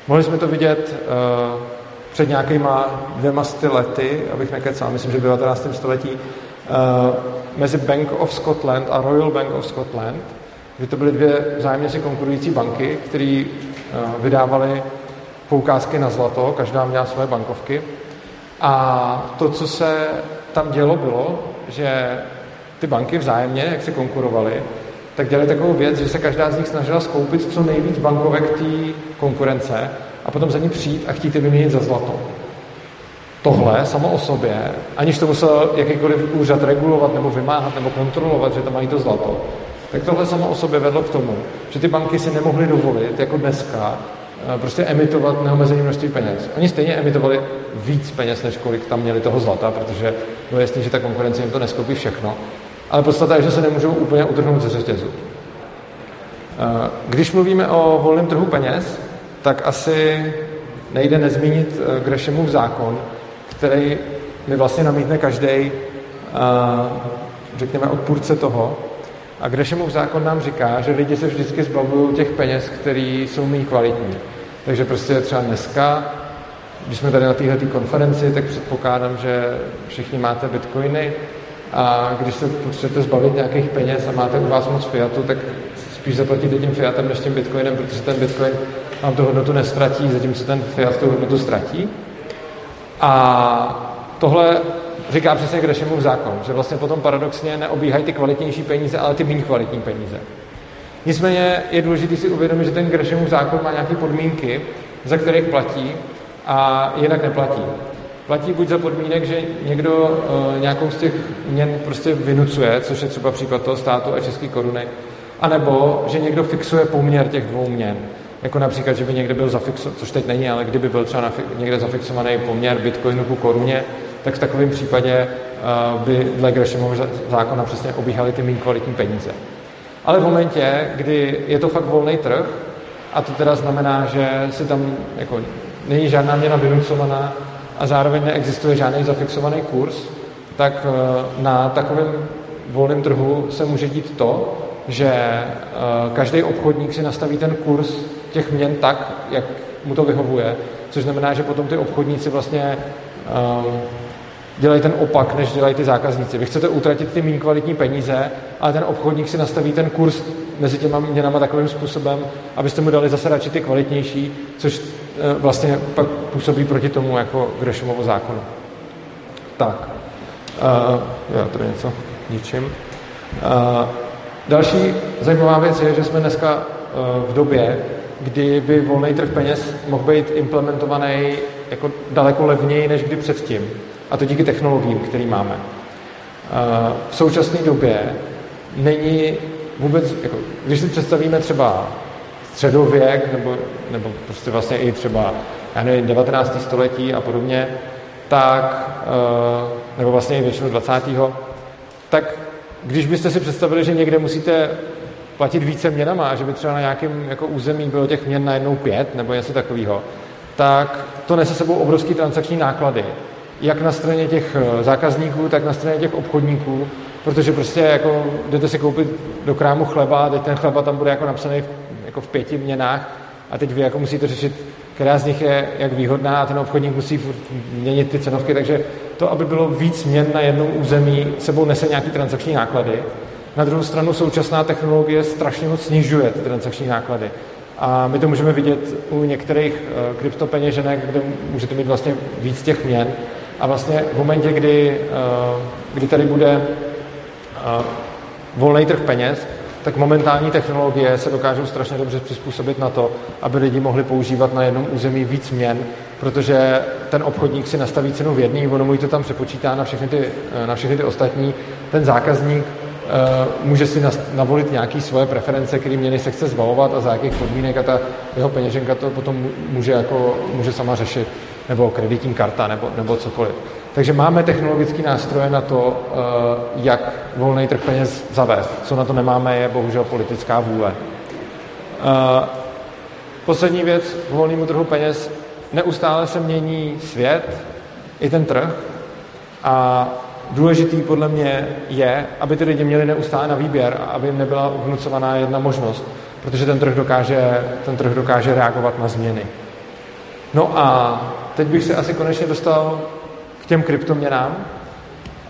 Mohli jsme to vidět uh, před nějakýma dvěma sty lety, abych nekecal, myslím, že v 19. století, uh, mezi Bank of Scotland a Royal Bank of Scotland, kdy to byly dvě vzájemně si konkurující banky, které uh, vydávaly poukázky na zlato, každá měla svoje bankovky. A to, co se tam dělo, bylo, že ty banky vzájemně, jak se konkurovaly, tak dělali takovou věc, že se každá z nich snažila skoupit co nejvíc bankovek té konkurence a potom za ní přijít a chtít je vyměnit za zlato. Tohle samo o sobě, aniž to musel jakýkoliv úřad regulovat nebo vymáhat nebo kontrolovat, že tam mají to zlato, tak tohle samo o sobě vedlo k tomu, že ty banky si nemohly dovolit, jako dneska, eh, prostě emitovat neomezené množství peněz. Oni stejně emitovali víc peněz, než kolik tam měli toho zlata, protože bylo jasný, že ta konkurence jim to neskoupí všechno. Ale podstata je, že se nemůžou úplně utrhnout ze řetězu. Eh, když mluvíme o volném trhu peněz, tak asi nejde nezmínit eh, Grešemův zákon, který mi vlastně namítne každý, eh, řekněme, odpůrce toho. A Grešemův zákon nám říká, že lidi se vždycky zbavují těch peněz, které jsou méně kvalitní. Takže prostě třeba dneska, když jsme tady na této konferenci, tak předpokládám, že všichni máte bitcoiny a když se potřebujete zbavit nějakých peněz a máte u vás moc fiatu, tak spíš zaplatíte tím fiatem než tím bitcoinem, protože ten bitcoin vám tu hodnotu nestratí, zatímco ten fiat tu hodnotu ztratí. A tohle říká přesně Grešemův zákon, že vlastně potom paradoxně neobíhají ty kvalitnější peníze, ale ty méně kvalitní peníze. Nicméně je důležité si uvědomit, že ten Grešemův zákon má nějaké podmínky, za kterých platí a jinak neplatí. Platí buď za podmínek, že někdo uh, nějakou z těch měn prostě vynucuje, což je třeba případ toho státu a české koruny, anebo že někdo fixuje poměr těch dvou měn. Jako například, že by někde byl zafixovaný, což teď není, ale kdyby byl třeba někde zafixovaný poměr bitcoinu ku koruně, tak v takovém případě uh, by dle Greshamovho zákona přesně obíhaly ty méně kvalitní peníze. Ale v momentě, kdy je to fakt volný trh, a to teda znamená, že si tam jako není žádná měna vynucovaná a zároveň neexistuje žádný zafixovaný kurz, tak uh, na takovém volném trhu se může dít to, že uh, každý obchodník si nastaví ten kurz těch měn tak, jak mu to vyhovuje, což znamená, že potom ty obchodníci vlastně um, dělají ten opak, než dělají ty zákazníci. Vy chcete utratit ty méně kvalitní peníze, ale ten obchodník si nastaví ten kurz mezi těma měnama takovým způsobem, abyste mu dali zase radši ty kvalitnější, což uh, vlastně pak působí proti tomu jako Greshamovo zákonu. Tak. Uh, já tady něco ničím. Uh, další zajímavá věc je, že jsme dneska uh, v době, kdy by volný trh peněz mohl být implementovaný jako daleko levněji než kdy předtím. A to díky technologiím, které máme. V současné době není vůbec, jako, když si představíme třeba středověk, nebo, nebo prostě vlastně i třeba, já nevím, 19. století a podobně, tak, nebo vlastně i většinu 20. tak když byste si představili, že někde musíte platit více měnama a že by třeba na nějakém jako území bylo těch měn najednou pět nebo něco takového, tak to nese sebou obrovský transakční náklady. Jak na straně těch eh, zákazníků, tak na straně těch obchodníků, protože prostě jako jdete si koupit do krámu chleba a teď ten chleba tam bude jako napsaný v, jako v pěti měnách a teď vy jako musíte řešit, která z nich je jak výhodná a ten obchodník musí měnit ty cenovky, takže to, aby bylo víc měn na jednom území, sebou nese nějaký transakční náklady na druhou stranu současná technologie strašně moc snižuje ty transakční náklady. A my to můžeme vidět u některých uh, kryptopeněženek, kde můžete mít vlastně víc těch měn. A vlastně v momentě, kdy, uh, kdy tady bude uh, volný trh peněz, tak momentální technologie se dokážou strašně dobře přizpůsobit na to, aby lidi mohli používat na jednom území víc měn, protože ten obchodník si nastaví cenu v jedný, ono mu to tam přepočítá na všechny ty, na všechny ty ostatní. Ten zákazník Eh, může si navolit nějaké svoje preference, které měny se chce zbavovat a za jakých podmínek a ta jeho peněženka to potom může, jako, může sama řešit, nebo kreditní karta, nebo, nebo cokoliv. Takže máme technologické nástroje na to, eh, jak volný trh peněz zavést. Co na to nemáme, je bohužel politická vůle. Eh, poslední věc k volnému trhu peněz. Neustále se mění svět, i ten trh. A důležitý podle mě je, aby ty lidi měli neustále na výběr a aby jim nebyla vnucovaná jedna možnost, protože ten trh dokáže, ten trh dokáže reagovat na změny. No a teď bych se asi konečně dostal k těm kryptoměnám,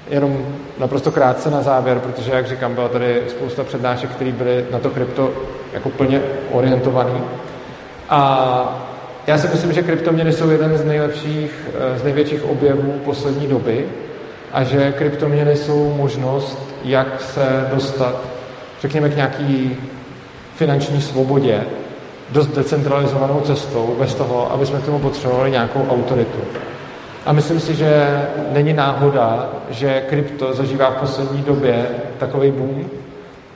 jenom naprosto krátce na závěr, protože, jak říkám, byla tady spousta přednášek, které byly na to krypto jako plně orientovaný. A já si myslím, že kryptoměny jsou jeden z nejlepších, z největších objevů poslední doby a že kryptoměny jsou možnost, jak se dostat, řekněme, k nějaký finanční svobodě dost decentralizovanou cestou, bez toho, aby jsme k tomu potřebovali nějakou autoritu. A myslím si, že není náhoda, že krypto zažívá v poslední době takový boom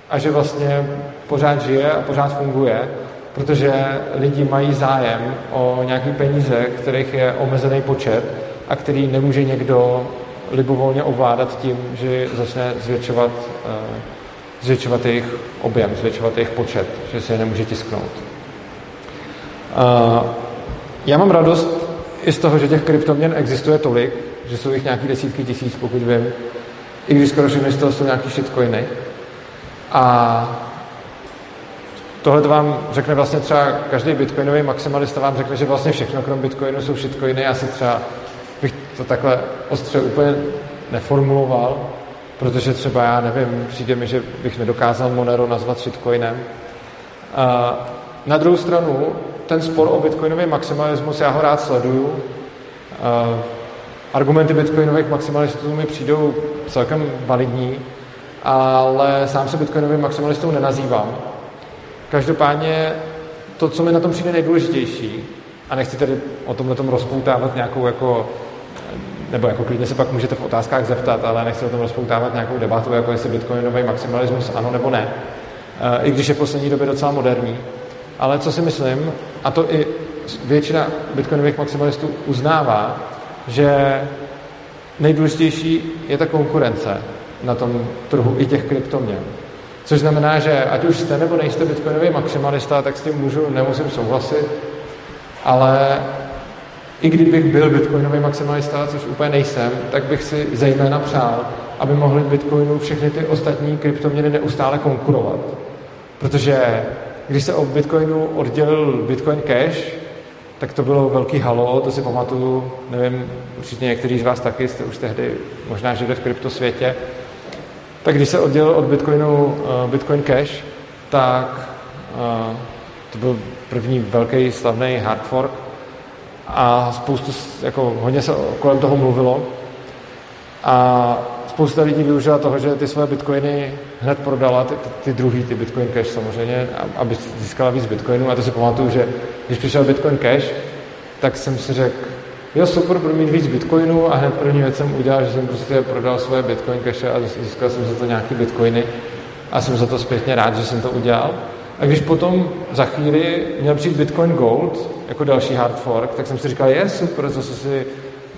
a že vlastně pořád žije a pořád funguje, protože lidi mají zájem o nějaké peníze, kterých je omezený počet a který nemůže někdo libovolně ovládat tím, že začne zvětšovat, eh, zvětšovat jejich objem, zvětšovat jejich počet, že se je nemůže tisknout. Eh, já mám radost i z toho, že těch kryptoměn existuje tolik, že jsou jich nějaký desítky tisíc, pokud vím, i když skoro všechny z toho jsou nějaký shitcoiny. A tohle to vám řekne vlastně třeba každý bitcoinový maximalista vám řekne, že vlastně všechno krom bitcoinu jsou shitcoiny. Já si třeba to takhle ostře úplně neformuloval, protože třeba já nevím, přijde mi, že bych nedokázal Monero nazvat shitcoinem. A na druhou stranu, ten spor o bitcoinový maximalismus, já ho rád sleduju. A argumenty bitcoinových maximalistů mi přijdou celkem validní, ale sám se bitcoinovým maximalistou nenazývám. Každopádně to, co mi na tom přijde nejdůležitější, a nechci tedy o tomhle tom rozpoutávat nějakou jako nebo jako klidně se pak můžete v otázkách zeptat, ale nechci o tom rozpoutávat nějakou debatu, jako jestli bitcoinový maximalismus ano nebo ne, i když je v poslední době docela moderní. Ale co si myslím, a to i většina bitcoinových maximalistů uznává, že nejdůležitější je ta konkurence na tom trhu i těch kryptoměn. Což znamená, že ať už jste nebo nejste bitcoinový maximalista, tak s tím můžu, nemusím souhlasit, ale i kdybych byl bitcoinový maximalista, což úplně nejsem, tak bych si zejména přál, aby mohli bitcoinu všechny ty ostatní kryptoměny neustále konkurovat. Protože když se od bitcoinu oddělil bitcoin cash, tak to bylo velký halo, to si pamatuju, nevím, určitě někteří z vás taky jste už tehdy možná žili v kryptosvětě, tak když se oddělil od bitcoinu uh, bitcoin cash, tak uh, to byl první velký slavný hard fork a spoustu, jako hodně se kolem toho mluvilo. A spousta lidí využila toho, že ty své bitcoiny hned prodala, ty, ty druhý, ty bitcoin cash samozřejmě, aby získala víc bitcoinů. A to si pamatuju, že když přišel bitcoin cash, tak jsem si řekl, jo super, budu mít víc bitcoinů. A hned první věc jsem udělal, že jsem prostě prodal svoje bitcoin cache a získal jsem za to nějaký bitcoiny. A jsem za to zpětně rád, že jsem to udělal. A když potom za chvíli měl přijít Bitcoin Gold jako další hard fork, tak jsem si říkal, je super, zase si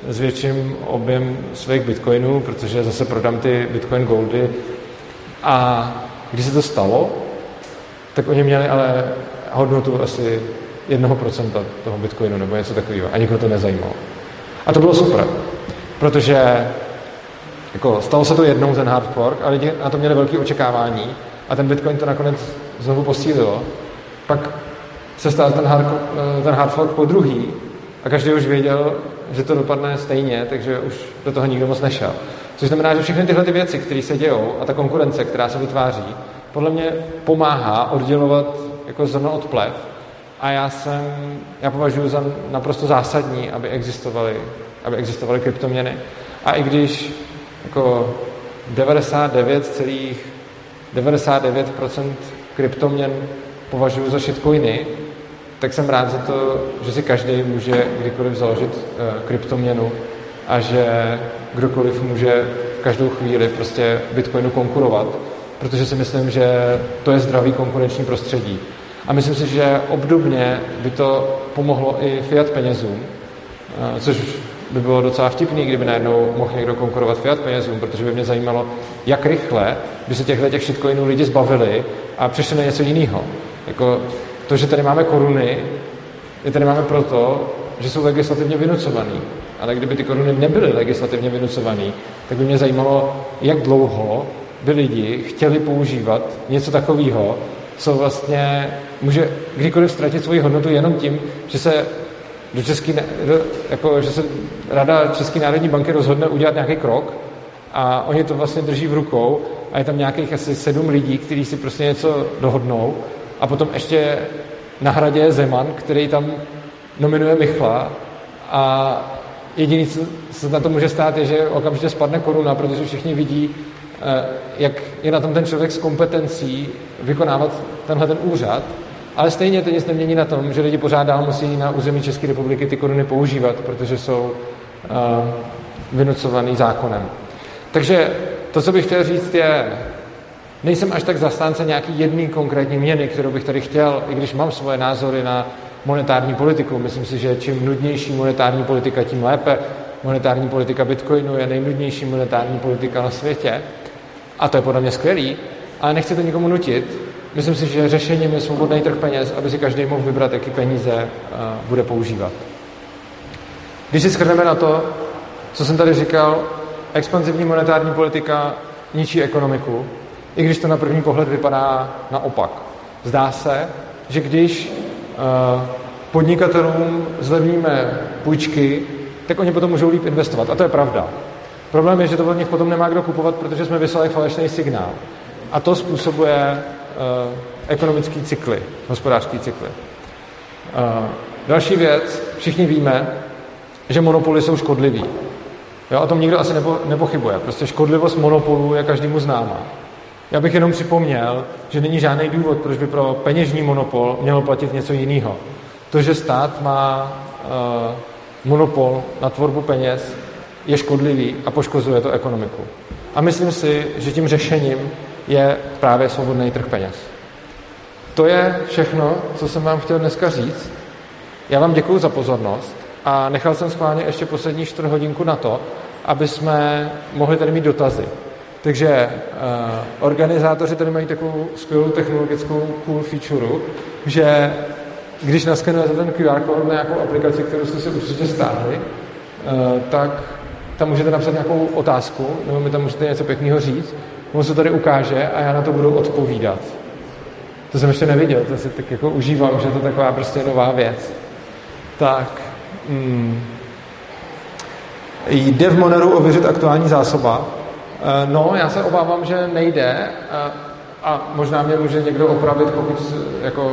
zvětším objem svých bitcoinů, protože zase prodám ty Bitcoin Goldy. A když se to stalo, tak oni měli ale hodnotu asi 1% toho bitcoinu nebo něco takového. A nikoho to nezajímalo. A to bylo super, protože jako, stalo se to jednou ten hard fork a lidi na to měli velké očekávání a ten bitcoin to nakonec znovu posílilo. Pak se stal ten hard, ten hard fork po druhý a každý už věděl, že to dopadne stejně, takže už do toho nikdo moc nešel. Což znamená, že všechny tyhle ty věci, které se dějou a ta konkurence, která se vytváří, podle mě pomáhá oddělovat jako zrno od plev. A já jsem, já považuji za naprosto zásadní, aby existovaly, aby existovaly kryptoměny. A i když jako 99,99% 99 kryptoměn považuji za shitcoiny, tak jsem rád za to, že si každý může kdykoliv založit uh, kryptoměnu a že kdokoliv může v každou chvíli prostě Bitcoinu konkurovat, protože si myslím, že to je zdravý konkurenční prostředí. A myslím si, že obdobně by to pomohlo i fiat penězům, uh, což by bylo docela vtipný, kdyby najednou mohl někdo konkurovat fiat penězům, protože by mě zajímalo, jak rychle by se těchto těch shitcoinů lidi zbavili a přešli na něco jiného. Jako to, že tady máme koruny, je tady máme proto, že jsou legislativně vynucovaný. Ale kdyby ty koruny nebyly legislativně vynucovaný, tak by mě zajímalo, jak dlouho by lidi chtěli používat něco takového, co vlastně může kdykoliv ztratit svoji hodnotu jenom tím, že se do Český, do, jako, že se Rada České národní banky rozhodne udělat nějaký krok a oni to vlastně drží v rukou a je tam nějakých asi sedm lidí, kteří si prostě něco dohodnou. A potom ještě na hradě je Zeman, který tam nominuje Michla. A jediný, co se na to může stát, je, že okamžitě spadne koruna, protože všichni vidí, eh, jak je na tom ten člověk s kompetencí vykonávat tenhle ten úřad, ale stejně to nic nemění na tom, že lidi pořád dál musí na území České republiky ty koruny používat, protože jsou uh, vynucovaný zákonem. Takže to, co bych chtěl říct, je, nejsem až tak zastánce nějaký jedný konkrétní měny, kterou bych tady chtěl, i když mám svoje názory na monetární politiku. Myslím si, že čím nudnější monetární politika, tím lépe. Monetární politika Bitcoinu je nejnudnější monetární politika na světě. A to je podle mě skvělý, ale nechci to nikomu nutit. Myslím si, že řešením je svobodný trh peněz, aby si každý mohl vybrat, jaký peníze uh, bude používat. Když si shrneme na to, co jsem tady říkal, expanzivní monetární politika ničí ekonomiku, i když to na první pohled vypadá naopak. Zdá se, že když uh, podnikatelům zlevníme půjčky, tak oni potom můžou líp investovat. A to je pravda. Problém je, že to od nich potom nemá kdo kupovat, protože jsme vyslali falešný signál. A to způsobuje uh, ekonomický cykly, hospodářský cykly. Uh, další věc, všichni víme, že monopoly jsou škodlivý. Jo, o tom nikdo asi nepo, nepochybuje. Prostě škodlivost monopolu je každému známa. Já bych jenom připomněl, že není žádný důvod, proč by pro peněžní monopol mělo platit něco jiného. To, že stát má uh, monopol na tvorbu peněz, je škodlivý a poškozuje to ekonomiku. A myslím si, že tím řešením je právě svobodný trh peněz. To je všechno, co jsem vám chtěl dneska říct. Já vám děkuji za pozornost a nechal jsem schválně ještě poslední čtvrt hodinku na to, aby jsme mohli tady mít dotazy. Takže uh, organizátoři tady mají takovou skvělou technologickou cool feature, že když naskenujete ten QR kód na nějakou aplikaci, kterou jste si určitě stáhli, uh, tak tam můžete napsat nějakou otázku, nebo mi tam můžete něco pěkného říct, on se tady ukáže a já na to budu odpovídat. To jsem ještě neviděl, to si tak jako užívám, že to je taková prostě nová věc. Tak, hmm. Jde v Moneru ověřit aktuální zásoba? Eh, no, já se obávám, že nejde a, a možná mě může někdo opravit, pokud jako,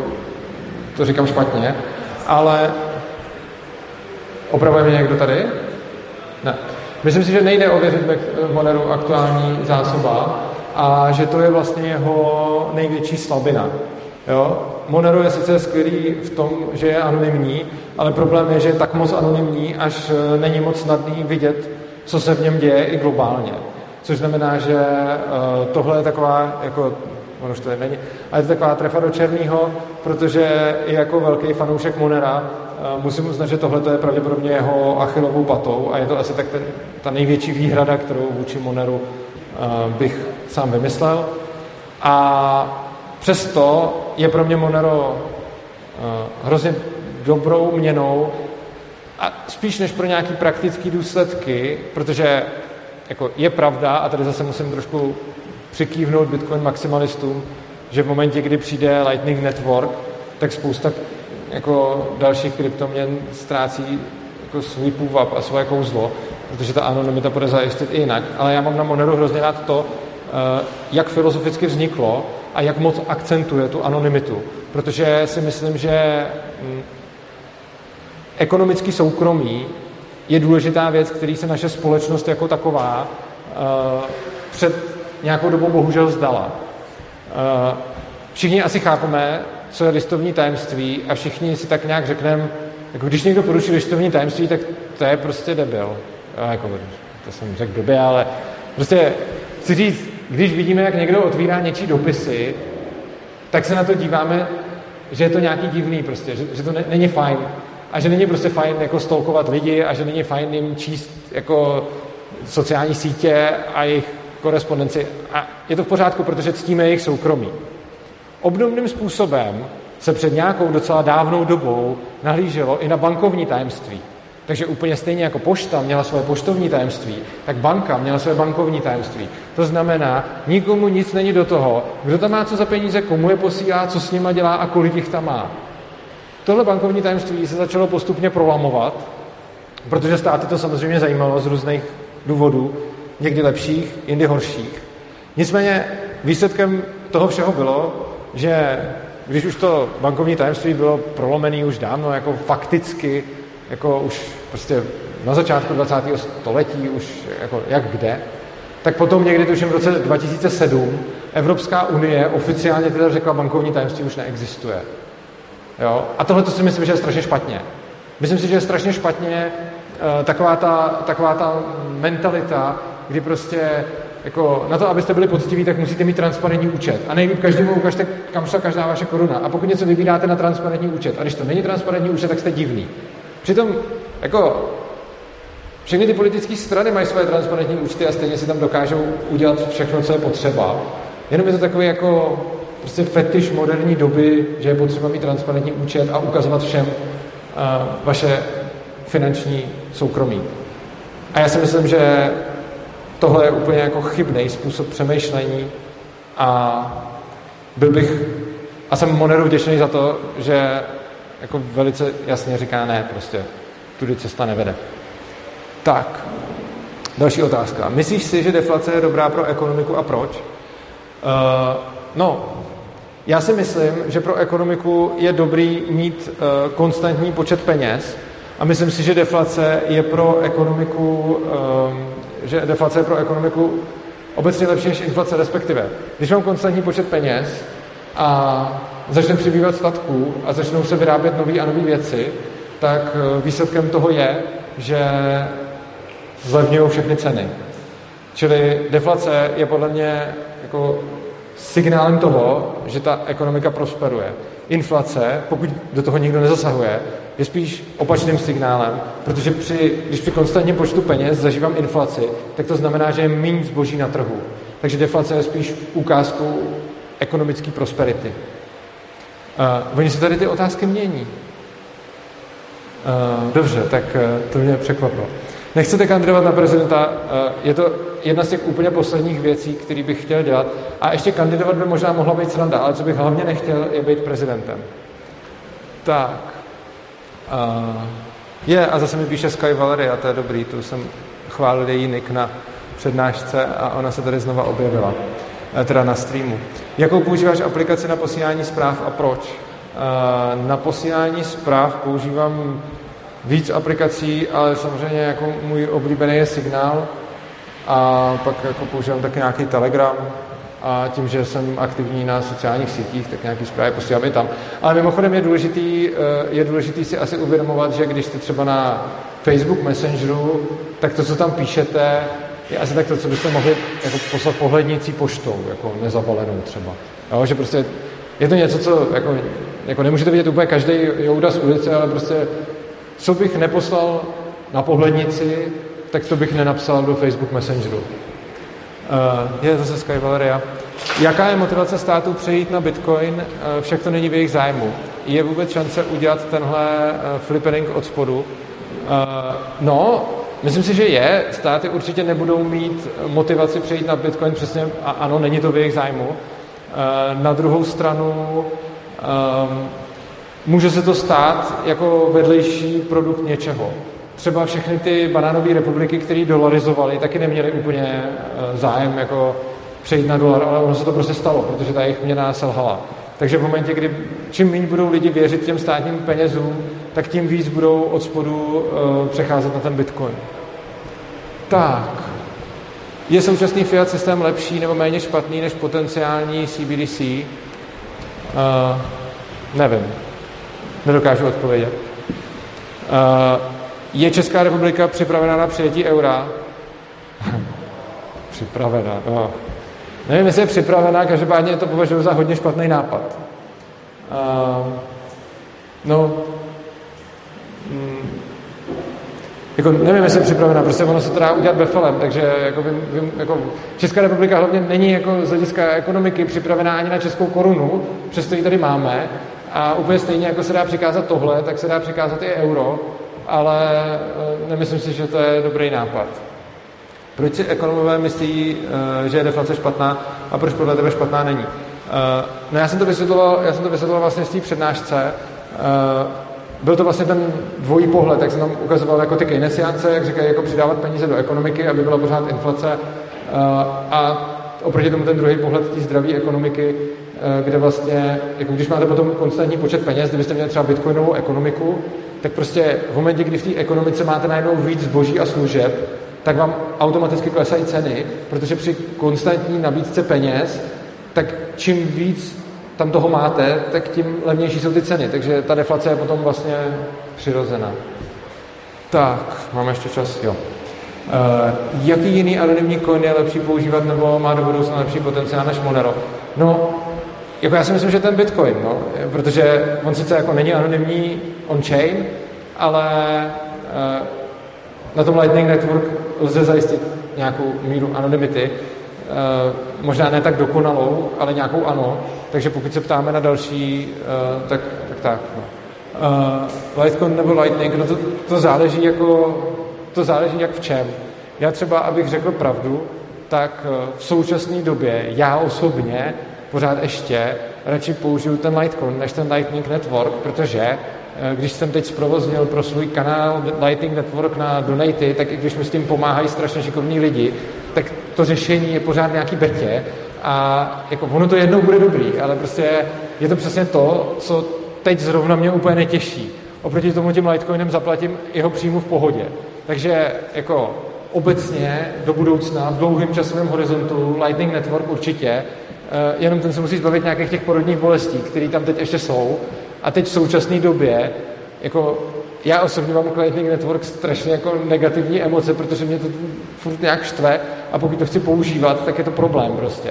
to říkám špatně, ale opravuje mě někdo tady? Ne. Myslím si, že nejde ověřit v Moneru aktuální zásoba a že to je vlastně jeho největší slabina. Jo? Monero je sice skvělý v tom, že je anonymní, ale problém je, že je tak moc anonymní, až e, není moc snadný vidět, co se v něm děje i globálně. Což znamená, že e, tohle je taková, jako, ono už to není, ale je to taková trefa do černého, protože i jako velký fanoušek Monera e, musím uznat, že tohle je pravděpodobně jeho achilovou patou a je to asi tak ten, ta největší výhrada, kterou vůči Moneru bych sám vymyslel. A Přesto je pro mě Monero uh, hrozně dobrou měnou a spíš než pro nějaký praktické důsledky, protože jako je pravda, a tady zase musím trošku přikývnout Bitcoin maximalistům, že v momentě, kdy přijde Lightning Network, tak spousta jako dalších kryptoměn ztrácí jako svůj půvab a svoje kouzlo, protože ta anonymita bude zajistit i jinak. Ale já mám na Monero hrozně rád to, eh, jak filozoficky vzniklo a jak moc akcentuje tu anonymitu. Protože si myslím, že mm, ekonomický soukromí je důležitá věc, který se naše společnost jako taková uh, před nějakou dobou bohužel zdala. Uh, všichni asi chápeme, co je listovní tajemství a všichni si tak nějak řekneme, jako když někdo poruší listovní tajemství, tak to je prostě debil. Já, jako, to jsem řekl blbě, ale prostě chci říct, když vidíme, jak někdo otvírá něčí dopisy, tak se na to díváme, že je to nějaký divný prostě, že, že to ne, není fajn. A že není prostě fajn jako stolkovat lidi a že není fajn jim číst jako sociální sítě a jejich korespondenci. A je to v pořádku, protože ctíme jejich soukromí. Obdobným způsobem se před nějakou docela dávnou dobou nahlíželo i na bankovní tajemství. Takže úplně stejně jako pošta měla svoje poštovní tajemství, tak banka měla svoje bankovní tajemství. To znamená, nikomu nic není do toho, kdo tam má co za peníze, komu je posílá, co s nima dělá a kolik jich tam má. Tohle bankovní tajemství se začalo postupně prolamovat, protože státy to samozřejmě zajímalo z různých důvodů, někdy lepších, jindy horších. Nicméně výsledkem toho všeho bylo, že když už to bankovní tajemství bylo prolomené už dávno, jako fakticky, jako už prostě na začátku 20. století, už jako jak kde, tak potom někdy, tuším v roce 2007, Evropská unie oficiálně teda řekla, bankovní tajemství už neexistuje. Jo? A tohle to si myslím, že je strašně špatně. Myslím si, že je strašně špatně uh, taková, ta, taková ta mentalita, kdy prostě jako na to, abyste byli poctiví, tak musíte mít transparentní účet. A nejlíp každému ukažte, kam šla každá vaše koruna. A pokud něco vybíráte na transparentní účet, a když to není transparentní účet, tak jste divný. Přitom, jako, všechny ty politické strany mají své transparentní účty a stejně si tam dokážou udělat všechno, co je potřeba. Jenom je to takový jako prostě fetiš moderní doby, že je potřeba mít transparentní účet a ukazovat všem uh, vaše finanční soukromí. A já si myslím, že tohle je úplně jako chybný způsob přemýšlení a byl bych, a jsem Moneru vděčný za to, že jako velice jasně říká ne, prostě tudy cesta nevede. Tak, další otázka. Myslíš si, že deflace je dobrá pro ekonomiku a proč? Uh, no, já si myslím, že pro ekonomiku je dobrý mít uh, konstantní počet peněz a myslím si, že deflace je pro ekonomiku, uh, že deflace je pro ekonomiku obecně lepší než inflace, respektive. Když mám konstantní počet peněz a začne přibývat statků a začnou se vyrábět nové a nové věci, tak výsledkem toho je, že zlevňují všechny ceny. Čili deflace je podle mě jako signálem toho, že ta ekonomika prosperuje. Inflace, pokud do toho nikdo nezasahuje, je spíš opačným signálem, protože při, když při konstantním počtu peněz zažívám inflaci, tak to znamená, že je méně zboží na trhu. Takže deflace je spíš ukázkou ekonomické prosperity. Uh, oni se tady ty otázky mění. Uh, dobře, tak uh, to mě překvapilo. Nechcete kandidovat na prezidenta, eh, je to jedna z těch úplně posledních věcí, které bych chtěl dělat. A ještě kandidovat by možná mohla být sranda, ale co bych hlavně nechtěl, je být prezidentem. Tak. Uh, je, a zase mi píše Sky Valery, a to je dobrý, tu jsem chválil její nick na přednášce a ona se tady znova objevila, teda na streamu. Jakou používáš aplikaci na posílání zpráv a proč? Na posílání zpráv používám víc aplikací, ale samozřejmě jako můj oblíbený je Signál a pak jako používám taky nějaký Telegram a tím, že jsem aktivní na sociálních sítích, tak nějaký zprávy posílám i tam. Ale mimochodem je důležitý, eh, je důležitý si asi uvědomovat, že když jste třeba na Facebook Messengeru, tak to, co tam píšete, je asi tak to, co byste mohli jako poslat pohlednicí poštou, jako nezabalenou třeba. Jo, že prostě je to něco, co jako, jako nemůžete vidět úplně každý jouda z ulice, ale prostě co bych neposlal na pohlednici, tak to bych nenapsal do Facebook Messengeru. Uh, je zase Sky Valeria. Jaká je motivace státu přejít na Bitcoin? Uh, však to není v jejich zájmu. Je vůbec šance udělat tenhle uh, flippering od spodu? Uh, no, myslím si, že je. Státy určitě nebudou mít motivaci přejít na Bitcoin přesně, a ano, není to v jejich zájmu. Uh, na druhou stranu, um, může se to stát jako vedlejší produkt něčeho. Třeba všechny ty banánové republiky, které dolarizovaly, taky neměly úplně eh, zájem jako přejít na dolar, ale ono se to prostě stalo, protože ta jejich měna selhala. Takže v momentě, kdy čím méně budou lidi věřit těm státním penězům, tak tím víc budou od spodu uh, přecházet na ten bitcoin. Tak. Je současný fiat systém lepší nebo méně špatný než potenciální CBDC? Uh, eh, nevím. Nedokážu odpovědět. Uh, je Česká republika připravena na přijetí eura? připravena, no. Nevím, jestli je připravená, každopádně to považuji za hodně špatný nápad. Uh, no, mm, jako nevím, jestli je připravená, prostě ono se to dá udělat befelem, takže jako, vím, vím, jako Česká republika hlavně není jako z hlediska ekonomiky připravená ani na českou korunu, přesto ji tady máme, a úplně stejně, jako se dá přikázat tohle, tak se dá přikázat i euro, ale eh, nemyslím si, že to je dobrý nápad. Proč si ekonomové myslí, eh, že je deflace špatná a proč podle tebe špatná není? Eh, no já jsem to vysvětloval, já jsem to vysvětloval vlastně v té přednášce byl to vlastně ten dvojí pohled, jak jsem tam ukazoval jako ty keynesiánce, jak říkají, jako přidávat peníze do ekonomiky, aby byla pořád inflace a oproti tomu ten druhý pohled té zdravé ekonomiky, kde vlastně, jako když máte potom konstantní počet peněz, kdybyste měli třeba bitcoinovou ekonomiku, tak prostě v momentě, kdy v té ekonomice máte najednou víc zboží a služeb, tak vám automaticky klesají ceny, protože při konstantní nabídce peněz, tak čím víc tam toho máte, tak tím levnější jsou ty ceny. Takže ta deflace je potom vlastně přirozená. Tak, máme ještě čas? Jo. Uh, jaký jiný anonymní coin je lepší používat nebo má do budoucna lepší potenciál než Monero? No, jako já si myslím, že ten Bitcoin, no, protože on sice jako není anonymní on-chain, ale uh, na tom Lightning Network lze zajistit nějakou míru anonymity, uh, možná ne tak dokonalou, ale nějakou ano, takže pokud se ptáme na další, uh, tak tak. tak no. uh, Litecoin nebo Lightning, no to, to záleží jako, to záleží jak v čem. Já třeba, abych řekl pravdu, tak v současné době já osobně pořád ještě radši použiju ten Litecoin než ten Lightning Network, protože když jsem teď zprovoznil pro svůj kanál Lightning Network na Donaty, tak i když mi s tím pomáhají strašně šikovní lidi, tak to řešení je pořád nějaký betě a jako ono to jednou bude dobrý, ale prostě je to přesně to, co teď zrovna mě úplně netěší. Oproti tomu tím Litecoinem zaplatím jeho příjmu v pohodě. Takže jako obecně do budoucna v dlouhém časovém horizontu Lightning Network určitě, eh, jenom ten se musí zbavit nějakých těch porodních bolestí, které tam teď ještě jsou. A teď v současné době, jako já osobně mám Lightning Network strašně jako negativní emoce, protože mě to furt nějak štve a pokud to chci používat, tak je to problém prostě.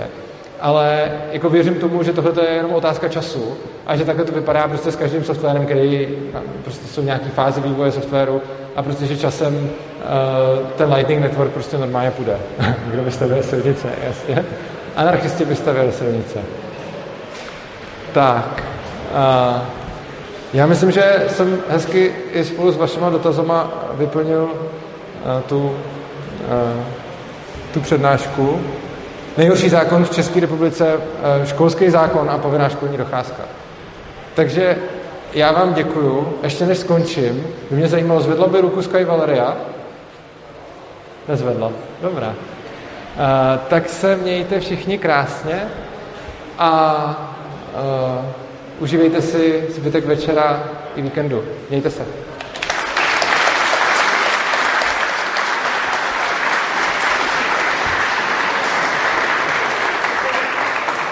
Ale jako věřím tomu, že tohle je jenom otázka času a že takhle to vypadá prostě s každým softwarem, který prostě jsou nějaký fáze vývoje softwaru a prostě, že časem uh, ten Lightning Network prostě normálně půjde. Kdo by stavěl silnice, jasně. Anarchisti by stavěli silnice. Tak. Uh, já myslím, že jsem hezky i spolu s vašima dotazama vyplnil uh, tu, uh, tu přednášku. Nejhorší zákon v České republice, uh, školský zákon a povinná školní docházka. Takže já vám děkuju. Ještě než skončím, by mě zajímalo, zvedla by ruku Sky Valeria? Nezvedla. Dobrá. Uh, tak se mějte všichni krásně a uh, Užívejte si zbytek večera i víkendu. Mějte se.